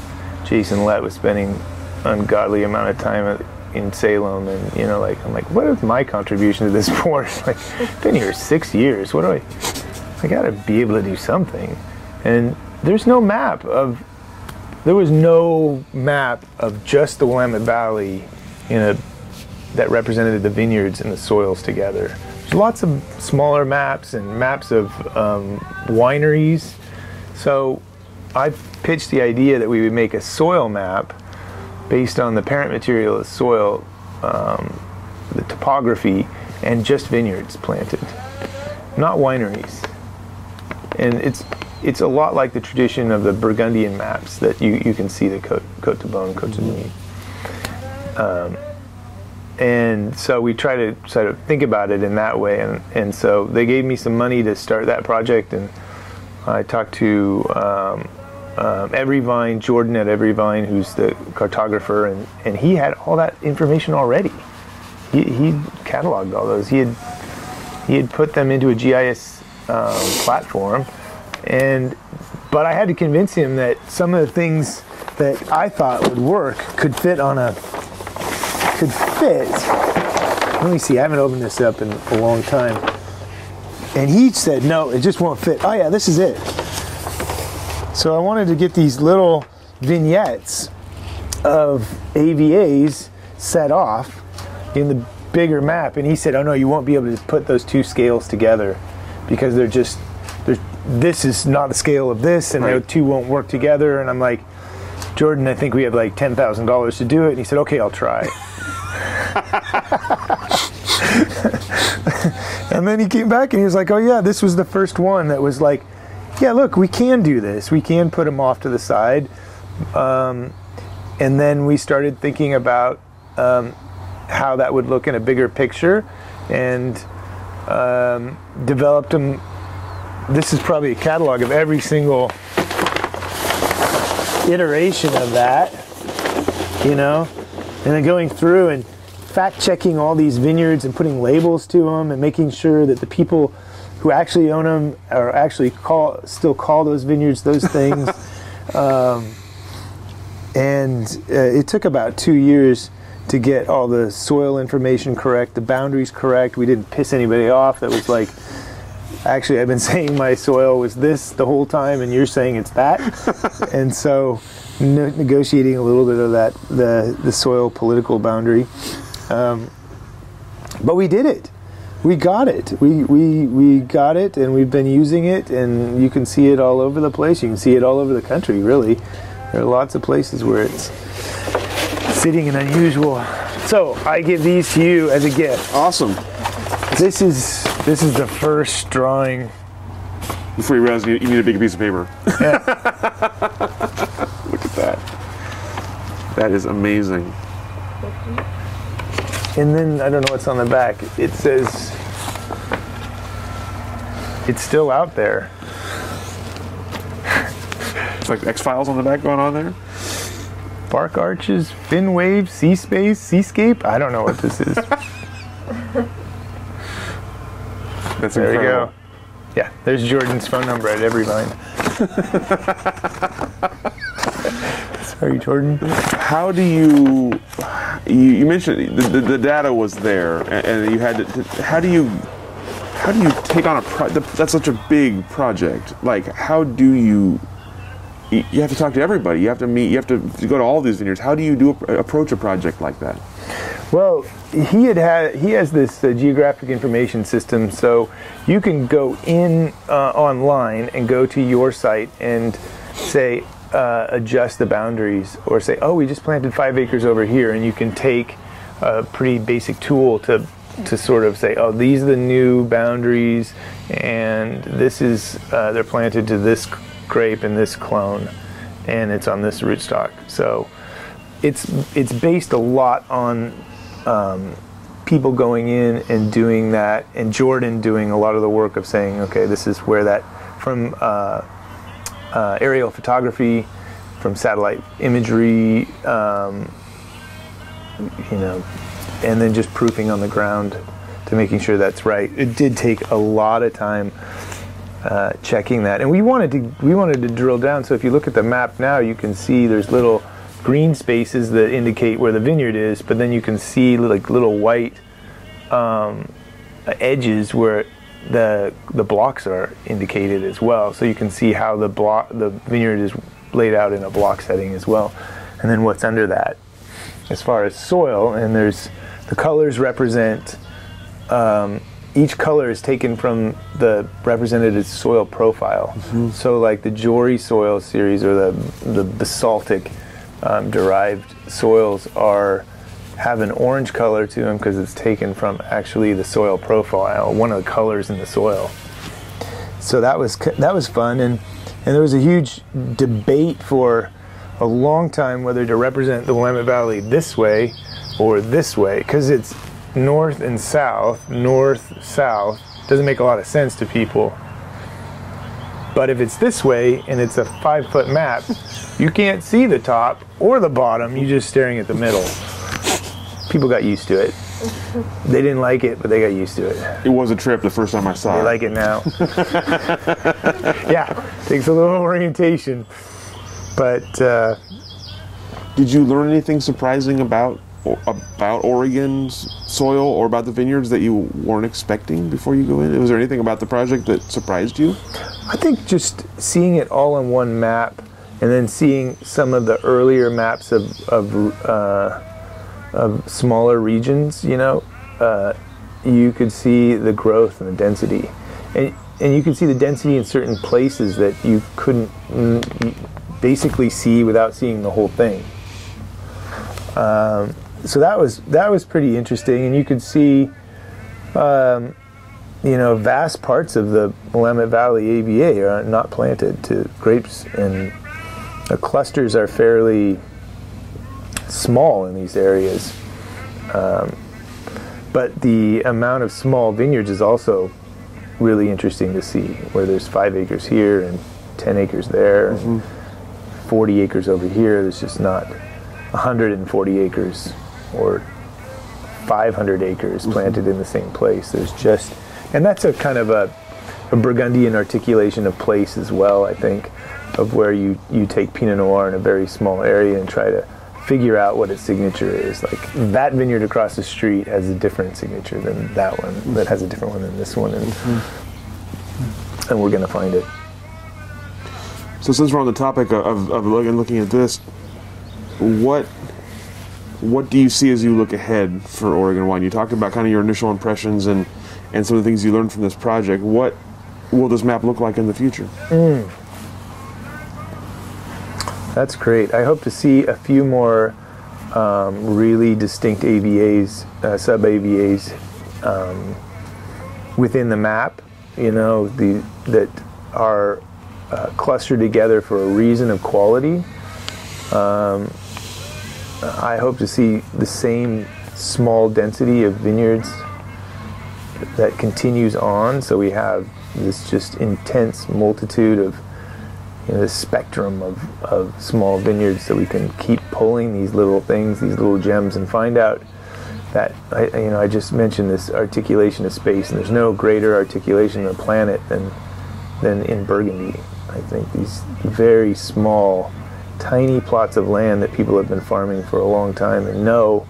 Jason Lett was spending ungodly amount of time in Salem, and you know, like I'm like, what is my contribution to this board? like, I've been here six years. What do I? I gotta be able to do something, and there's no map of. There was no map of just the Willamette Valley in a that represented the vineyards and the soils together. There's lots of smaller maps and maps of um, wineries. So I pitched the idea that we would make a soil map based on the parent material of soil, um, the topography, and just vineyards planted, not wineries. And it's it's a lot like the tradition of the Burgundian maps that you, you can see the Cote, Cote de Beaune, Cote de Nuits. Um, and so we try to sort of think about it in that way. And, and so they gave me some money to start that project, and I talked to um, um, Every Vine, Jordan at Every Vine, who's the cartographer, and, and he had all that information already. He, he cataloged all those. He had he had put them into a GIS um, platform, and but I had to convince him that some of the things that I thought would work could fit on a could fit. Let me see. I haven't opened this up in a long time. And he said, no, it just won't fit. Oh yeah, this is it. So I wanted to get these little vignettes of AVAs set off in the bigger map. And he said, oh no, you won't be able to put those two scales together because they're just, they're, this is not the scale of this and the two won't work together. And I'm like, Jordan, I think we have like $10,000 to do it. And he said, okay, I'll try. and then he came back and he was like, oh yeah, this was the first one that was like, yeah, look, we can do this. We can put them off to the side. Um, and then we started thinking about um, how that would look in a bigger picture and um, developed them. This is probably a catalog of every single iteration of that, you know, and then going through and fact checking all these vineyards and putting labels to them and making sure that the people who actually own them or actually call still call those vineyards those things. um, and uh, it took about two years to get all the soil information correct, the boundaries correct. We didn't piss anybody off. That was like, actually, I've been saying my soil was this the whole time, and you're saying it's that. and so, ne- negotiating a little bit of that, the the soil political boundary. Um, but we did it. We got it. We, we we got it, and we've been using it, and you can see it all over the place. You can see it all over the country. Really, there are lots of places where it's sitting in unusual. So I give these to you as a gift. Awesome. This is this is the first drawing. Before you realize you, need a bigger piece of paper. Yeah. Look at that. That is amazing. And then I don't know what's on the back. It says it's still out there. It's like X Files on the back going on there. Bark arches, fin wave, sea space, seascape. I don't know what this is. That's There you incredible. go. Yeah, there's Jordan's phone number at Every Vine. Sorry, Jordan. How do you? You, you mentioned the, the, the data was there, and, and you had to, to- How do you? How do you take on a pro? That's such a big project. Like, how do you? You you have to talk to everybody. You have to meet. You have to go to all these vineyards. How do you do approach a project like that? Well, he had had he has this uh, geographic information system, so you can go in uh, online and go to your site and say uh, adjust the boundaries, or say, oh, we just planted five acres over here, and you can take a pretty basic tool to to sort of say, oh, these are the new boundaries, and this is uh, they're planted to this grape and this clone, and it's on this rootstock. So it's it's based a lot on um, people going in and doing that, and Jordan doing a lot of the work of saying, okay, this is where that from uh, uh, aerial photography, from satellite imagery, um, you know, and then just proofing on the ground to making sure that's right. It did take a lot of time uh, checking that, and we wanted to we wanted to drill down. So if you look at the map now, you can see there's little green spaces that indicate where the vineyard is, but then you can see like little white um, edges where the the blocks are indicated as well. So you can see how the block the vineyard is laid out in a block setting as well, and then what's under that as far as soil. And there's the colors represent um, each color is taken from the represented soil profile. So, like the Jory soil series or the the basaltic um, derived soils are have an orange color to them because it's taken from actually the soil profile, one of the colors in the soil. So that was that was fun, and and there was a huge debate for a long time whether to represent the Willamette Valley this way or this way because it's north and south, north south doesn't make a lot of sense to people. But if it's this way and it's a five foot map, you can't see the top or the bottom. You're just staring at the middle. People got used to it. They didn't like it, but they got used to it. It was a trip the first time I saw They it. like it now. yeah, takes a little orientation. But uh, Did you learn anything surprising about about Oregon's soil or about the vineyards that you weren't expecting before you go in? Was there anything about the project that surprised you? I think just seeing it all on one map and then seeing some of the earlier maps of, of, uh, of smaller regions, you know, uh, you could see the growth and the density. And, and you could see the density in certain places that you couldn't mm, basically see without seeing the whole thing. Um, so that was that was pretty interesting, and you could see um, you know, vast parts of the Willamette Valley AVA are not planted to grapes, and the clusters are fairly small in these areas. Um, but the amount of small vineyards is also really interesting to see, where there's five acres here and 10 acres there, and 40 acres over here. There's just not 140 acres or 500 acres planted in the same place. There's just, and that's a kind of a, a Burgundian articulation of place as well, I think, of where you, you take Pinot Noir in a very small area and try to figure out what its signature is. Like that vineyard across the street has a different signature than that one, that has a different one than this one, and, mm-hmm. and we're going to find it. So since we're on the topic of, of looking, looking at this, what what do you see as you look ahead for Oregon wine? You talked about kind of your initial impressions and and some of the things you learned from this project. What will this map look like in the future? Mm. That's great. I hope to see a few more um, really distinct AVAs, uh, sub AVAs, um, within the map. You know, the that are uh, clustered together for a reason of quality. Um, I hope to see the same small density of vineyards that continues on. So we have this just intense multitude of you know, this spectrum of, of small vineyards so we can keep pulling these little things, these little gems, and find out that I, you know I just mentioned this articulation of space, and there's no greater articulation of the planet than than in Burgundy. I think these very small, tiny plots of land that people have been farming for a long time and know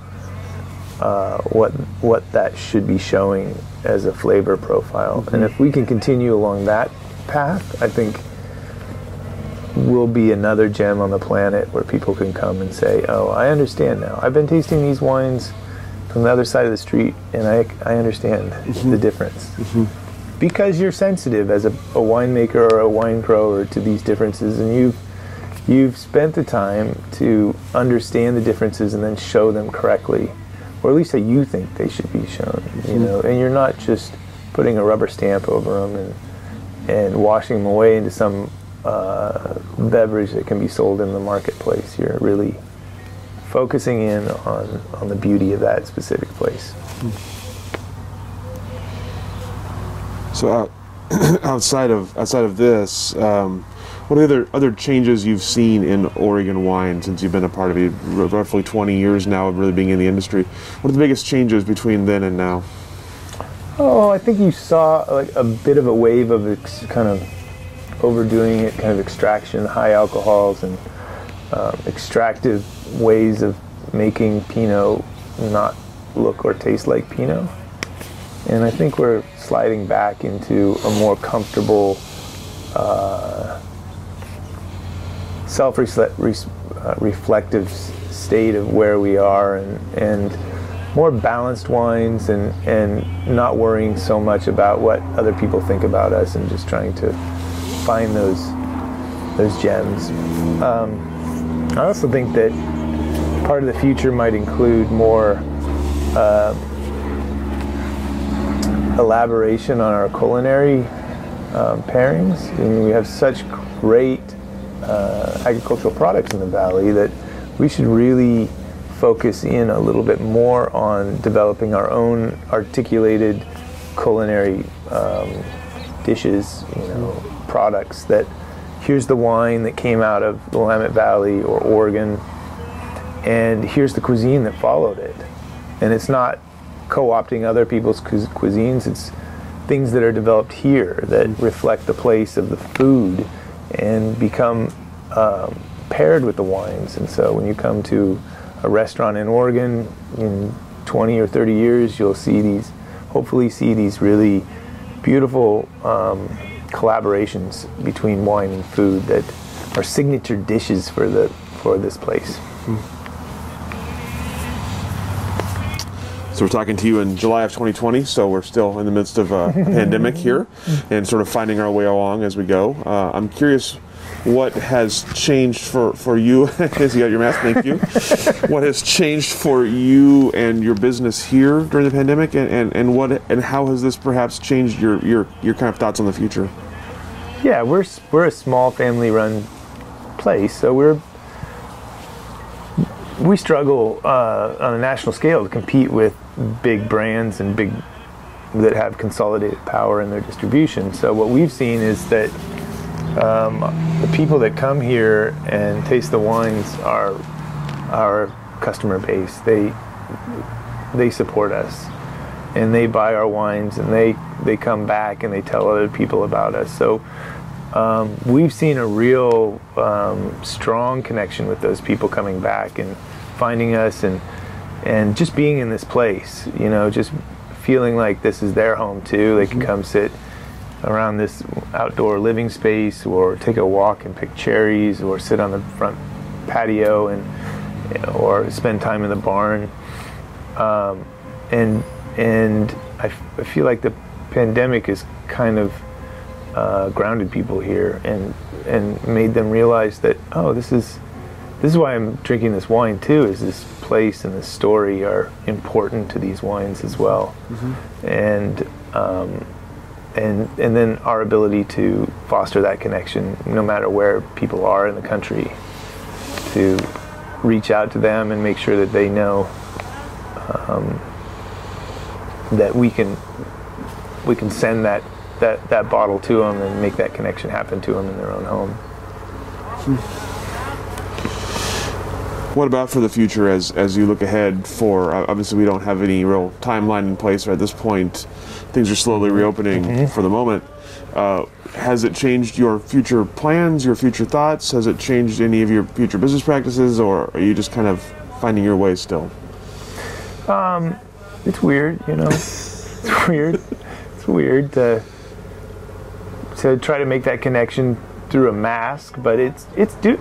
uh, what what that should be showing as a flavor profile. And if we can continue along that path, I think will be another gem on the planet where people can come and say, "Oh, I understand now. I've been tasting these wines from the other side of the street, and I I understand mm-hmm. the difference." Mm-hmm. Because you're sensitive as a, a winemaker or a wine grower to these differences, and you've you've spent the time to understand the differences and then show them correctly, or at least that you think they should be shown. You mm-hmm. know, and you're not just putting a rubber stamp over them and and washing them away into some uh, beverage that can be sold in the marketplace. You're really focusing in on, on the beauty of that specific place. So out, outside of outside of this, um, what are the other other changes you've seen in Oregon wine since you've been a part of it? Roughly 20 years now of really being in the industry. What are the biggest changes between then and now? Oh, I think you saw like a bit of a wave of ex- kind of overdoing it, kind of extraction, high alcohols, and um, extractive ways of making Pinot not look or taste like Pinot. And I think we're sliding back into a more comfortable, uh, self-reflective state of where we are, and and more balanced wines, and and not worrying so much about what other people think about us, and just trying to find those those gems. Um, I also think that part of the future might include more uh, elaboration on our culinary um, pairings. I mean, we have such great uh, agricultural products in the valley that we should really focus in a little bit more on developing our own articulated culinary um, dishes, you know, products that here's the wine that came out of the Willamette Valley or Oregon, and here's the cuisine that followed it. And it's not co-opting other people's cu- cuisines; it's things that are developed here that reflect the place of the food and become um, paired with the wines. And so when you come to a restaurant in Oregon in 20 or 30 years, you'll see these, hopefully, see these really beautiful um, collaborations between wine and food that are signature dishes for the for this place. So we're talking to you in July of 2020. So we're still in the midst of a pandemic here, and sort of finding our way along as we go. Uh, I'm curious what has changed for, for you as you got your mask thank you what has changed for you and your business here during the pandemic and, and, and what and how has this perhaps changed your, your your kind of thoughts on the future Yeah, we're we're a small family run place, so we're we struggle uh, on a national scale to compete with big brands and big that have consolidated power in their distribution. So what we've seen is that um, the people that come here and taste the wines are our customer base. They they support us and they buy our wines and they they come back and they tell other people about us. So um, we've seen a real um, strong connection with those people coming back and finding us and and just being in this place. You know, just feeling like this is their home too. They can come sit around this outdoor living space or take a walk and pick cherries or sit on the front patio and or spend time in the barn. Um, and and I, f- I feel like the pandemic has kind of uh, grounded people here and and made them realize that oh this is this is why I'm drinking this wine too is this place and this story are important to these wines as well. And um, and and then our ability to foster that connection no matter where people are in the country to reach out to them and make sure that they know um, that we can we can send that that that bottle to them and make that connection happen to them in their own home. What about for the future as as you look ahead? For uh, obviously we don't have any real timeline in place or at this point. Things are slowly reopening for the moment. Uh, has it changed your future plans, your future thoughts? Has it changed any of your future business practices, or are you just kind of finding your way still? It's weird, you know. it's weird. It's weird to to try to make that connection through a mask, but it's it's do.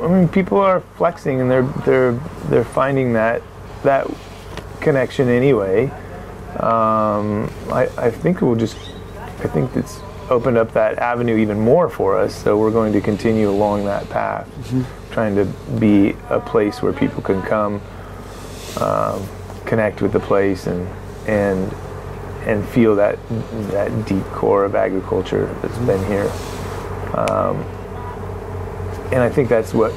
I mean, people are flexing and they're they're they're finding that that connection anyway. Um, I I think we'll just I think it's opened up that avenue even more for us. So we're going to continue along that path, trying to be a place where people can come um, connect with the place and and and feel that that deep core of agriculture that's been here. Um, and I think that's what,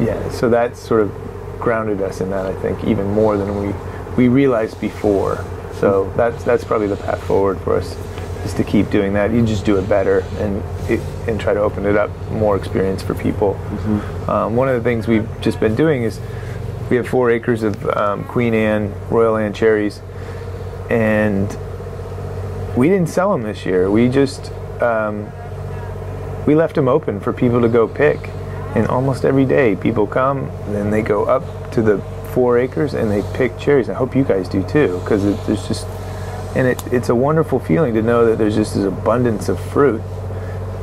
yeah. So that sort of grounded us in that. I think even more than we we realized before. So that's that's probably the path forward for us is to keep doing that. You just do it better and it, and try to open it up more experience for people. Um, one of the things we've just been doing is we have four acres of um, Queen Anne Royal Anne cherries, and we didn't sell them this year. We just um, we left them open for people to go pick, and almost every day people come and then they go up to the four acres and they pick cherries. I hope you guys do too, because it, there's just and it, it's a wonderful feeling to know that there's just this abundance of fruit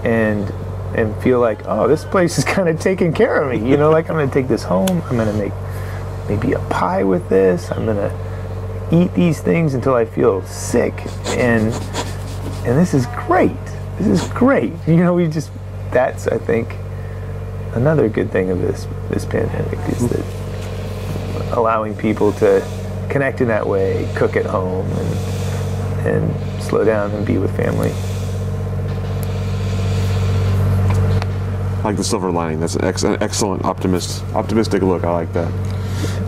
and and feel like oh this place is kind of taking care of me you know like i'm gonna take this home i'm gonna make maybe a pie with this i'm gonna eat these things until i feel sick and and this is great this is great you know we just that's i think another good thing of this this pandemic is that allowing people to connect in that way cook at home and and slow down and be with family I like the silver lining. That's an ex- an excellent optimist optimistic look. I like that.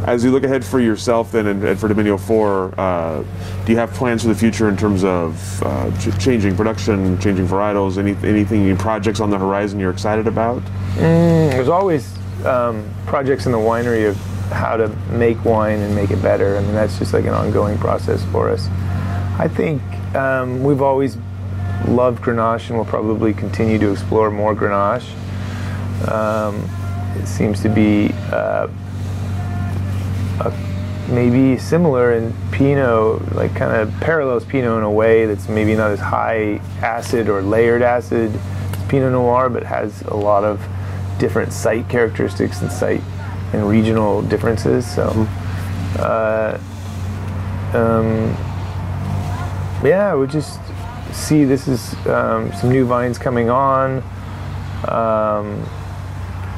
As you look ahead for yourself then and, and for Dominio IV, uh, do you have plans for the future in terms of uh, ch- changing production, changing varietals, any, anything, any projects on the horizon you're excited about? There's always um, projects in the winery of how to make wine and make it better. I mean, that's just like an ongoing process for us. I think um, we've always loved Grenache and we'll probably continue to explore more Grenache. Um, it seems to be uh, maybe similar in Pinot, like kind of parallels Pinot in a way that's maybe not as high acid or layered acid as Pinot Noir, but has a lot of different site characteristics and site and regional differences. So, uh, um, yeah, we just see this is um, some new vines coming on. Um,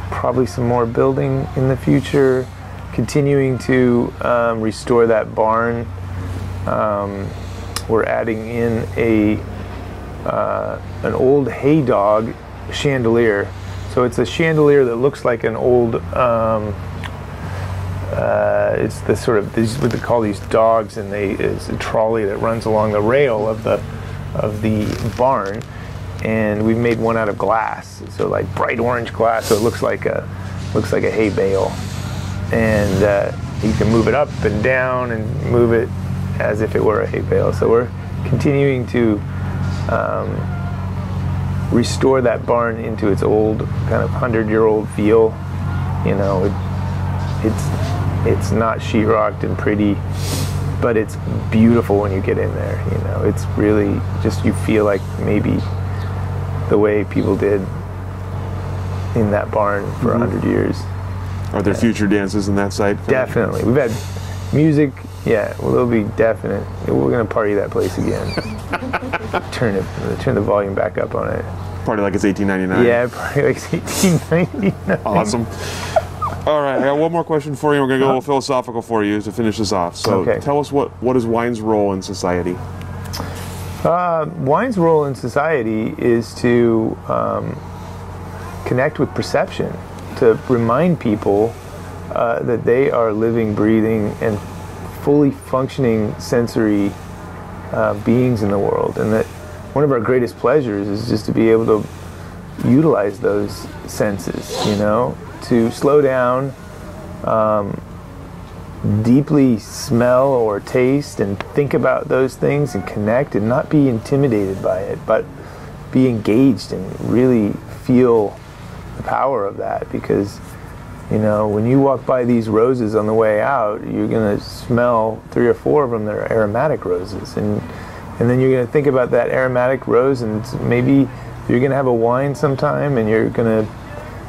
probably some more building in the future. Continuing to um, restore that barn. Um, we're adding in a uh, an old hay dog chandelier. So it's a chandelier that looks like an old. Um, uh, it's the sort of these what they call these dogs, and they is a trolley that runs along the rail of the of the barn, and we've made one out of glass, so like bright orange glass, so it looks like a looks like a hay bale, and uh, you can move it up and down and move it as if it were a hay bale. So we're continuing to um, restore that barn into its old kind of hundred year old feel. You know, it, it's it's not sheetrocked and pretty, but it's beautiful when you get in there. You know, it's really just you feel like maybe the way people did in that barn for a mm-hmm. hundred years. Are there future dances in that site? Definitely, we've had music. Yeah, well, it'll be definite. We're gonna party that place again. turn it, turn the volume back up on it. Party like it's 1899. Yeah, party like 1899. Awesome. All right, I got one more question for you. We're going to go a little philosophical for you to finish this off. So Okay. tell us what, what is wine's role in society? Uh, wine's role in society is to um, connect with perception, to remind people uh, that they are living, breathing, and fully functioning sensory uh, beings in the world, and that one of our greatest pleasures is just to be able to utilize those senses, you know, to slow down, deeply smell or taste and think about those things and connect and not be intimidated by it, but be engaged and really feel the power of that because you know when you walk by these roses on the way out you're going to smell three or four of them that are aromatic roses and and then you're going to think about that aromatic rose and maybe you're going to have a wine sometime and you're going to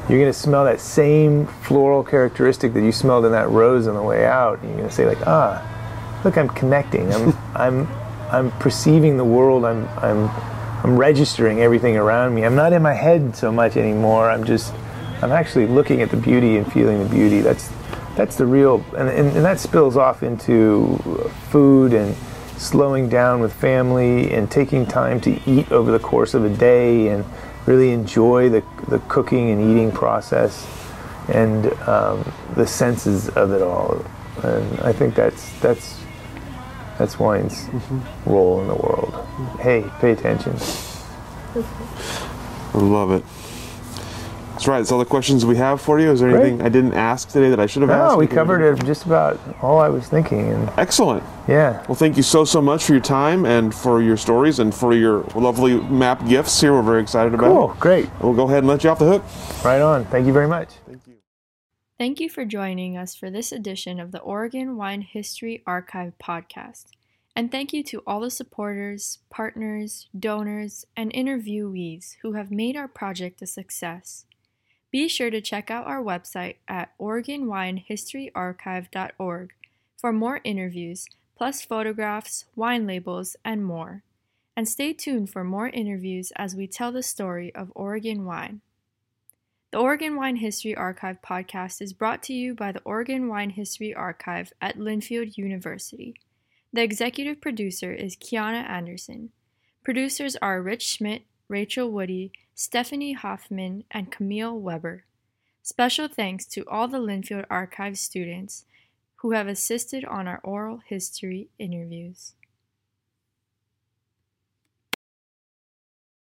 you're going to smell that same floral characteristic that you smelled in that rose on the way out. And you're going to say like, ah, look, I'm connecting. I'm, I'm, I'm perceiving the world. I'm, I'm, I'm registering everything around me. I'm not in my head so much anymore. I'm just, I'm actually looking at the beauty and feeling the beauty. That's, that's the real, and, and, and that spills off into food and slowing down with family and taking time to eat over the course of a day and really enjoy the, the cooking and eating process and um, the senses of it all. And I think that's that's that's wine's role in the world. Hey, pay attention. I love it. That's right. That's all the questions we have for you. Is there Great. anything I didn't ask today that I should have asked? No, we covered it just about all I was thinking, and Excellent. yeah, Well, thank you so, so much for your time and for your stories and for your lovely map gifts here. We're very excited about cool, it. great, We'll go ahead and let you off the hook. right on. Thank you very much. Thank you. Thank you for joining us for this edition of the Oregon Wine History Archive podcast. And thank you to all the supporters, partners, donors, and interviewees who have made our project a success. Be sure to check out our website at OregonWineHistoryArchive.org for more interviews, plus photographs, wine labels, and more. And stay tuned for more interviews as we tell the story of Oregon wine. The Oregon Wine History Archive podcast is brought to you by the Oregon Wine History Archive at Linfield University. The executive producer is Kiana Anderson. Producers are Rich Schmidt, Rachel Woody, Stephanie Hoffman, and Camille Weber. Special thanks to all the Linfield Archive students who have assisted on our oral history interviews.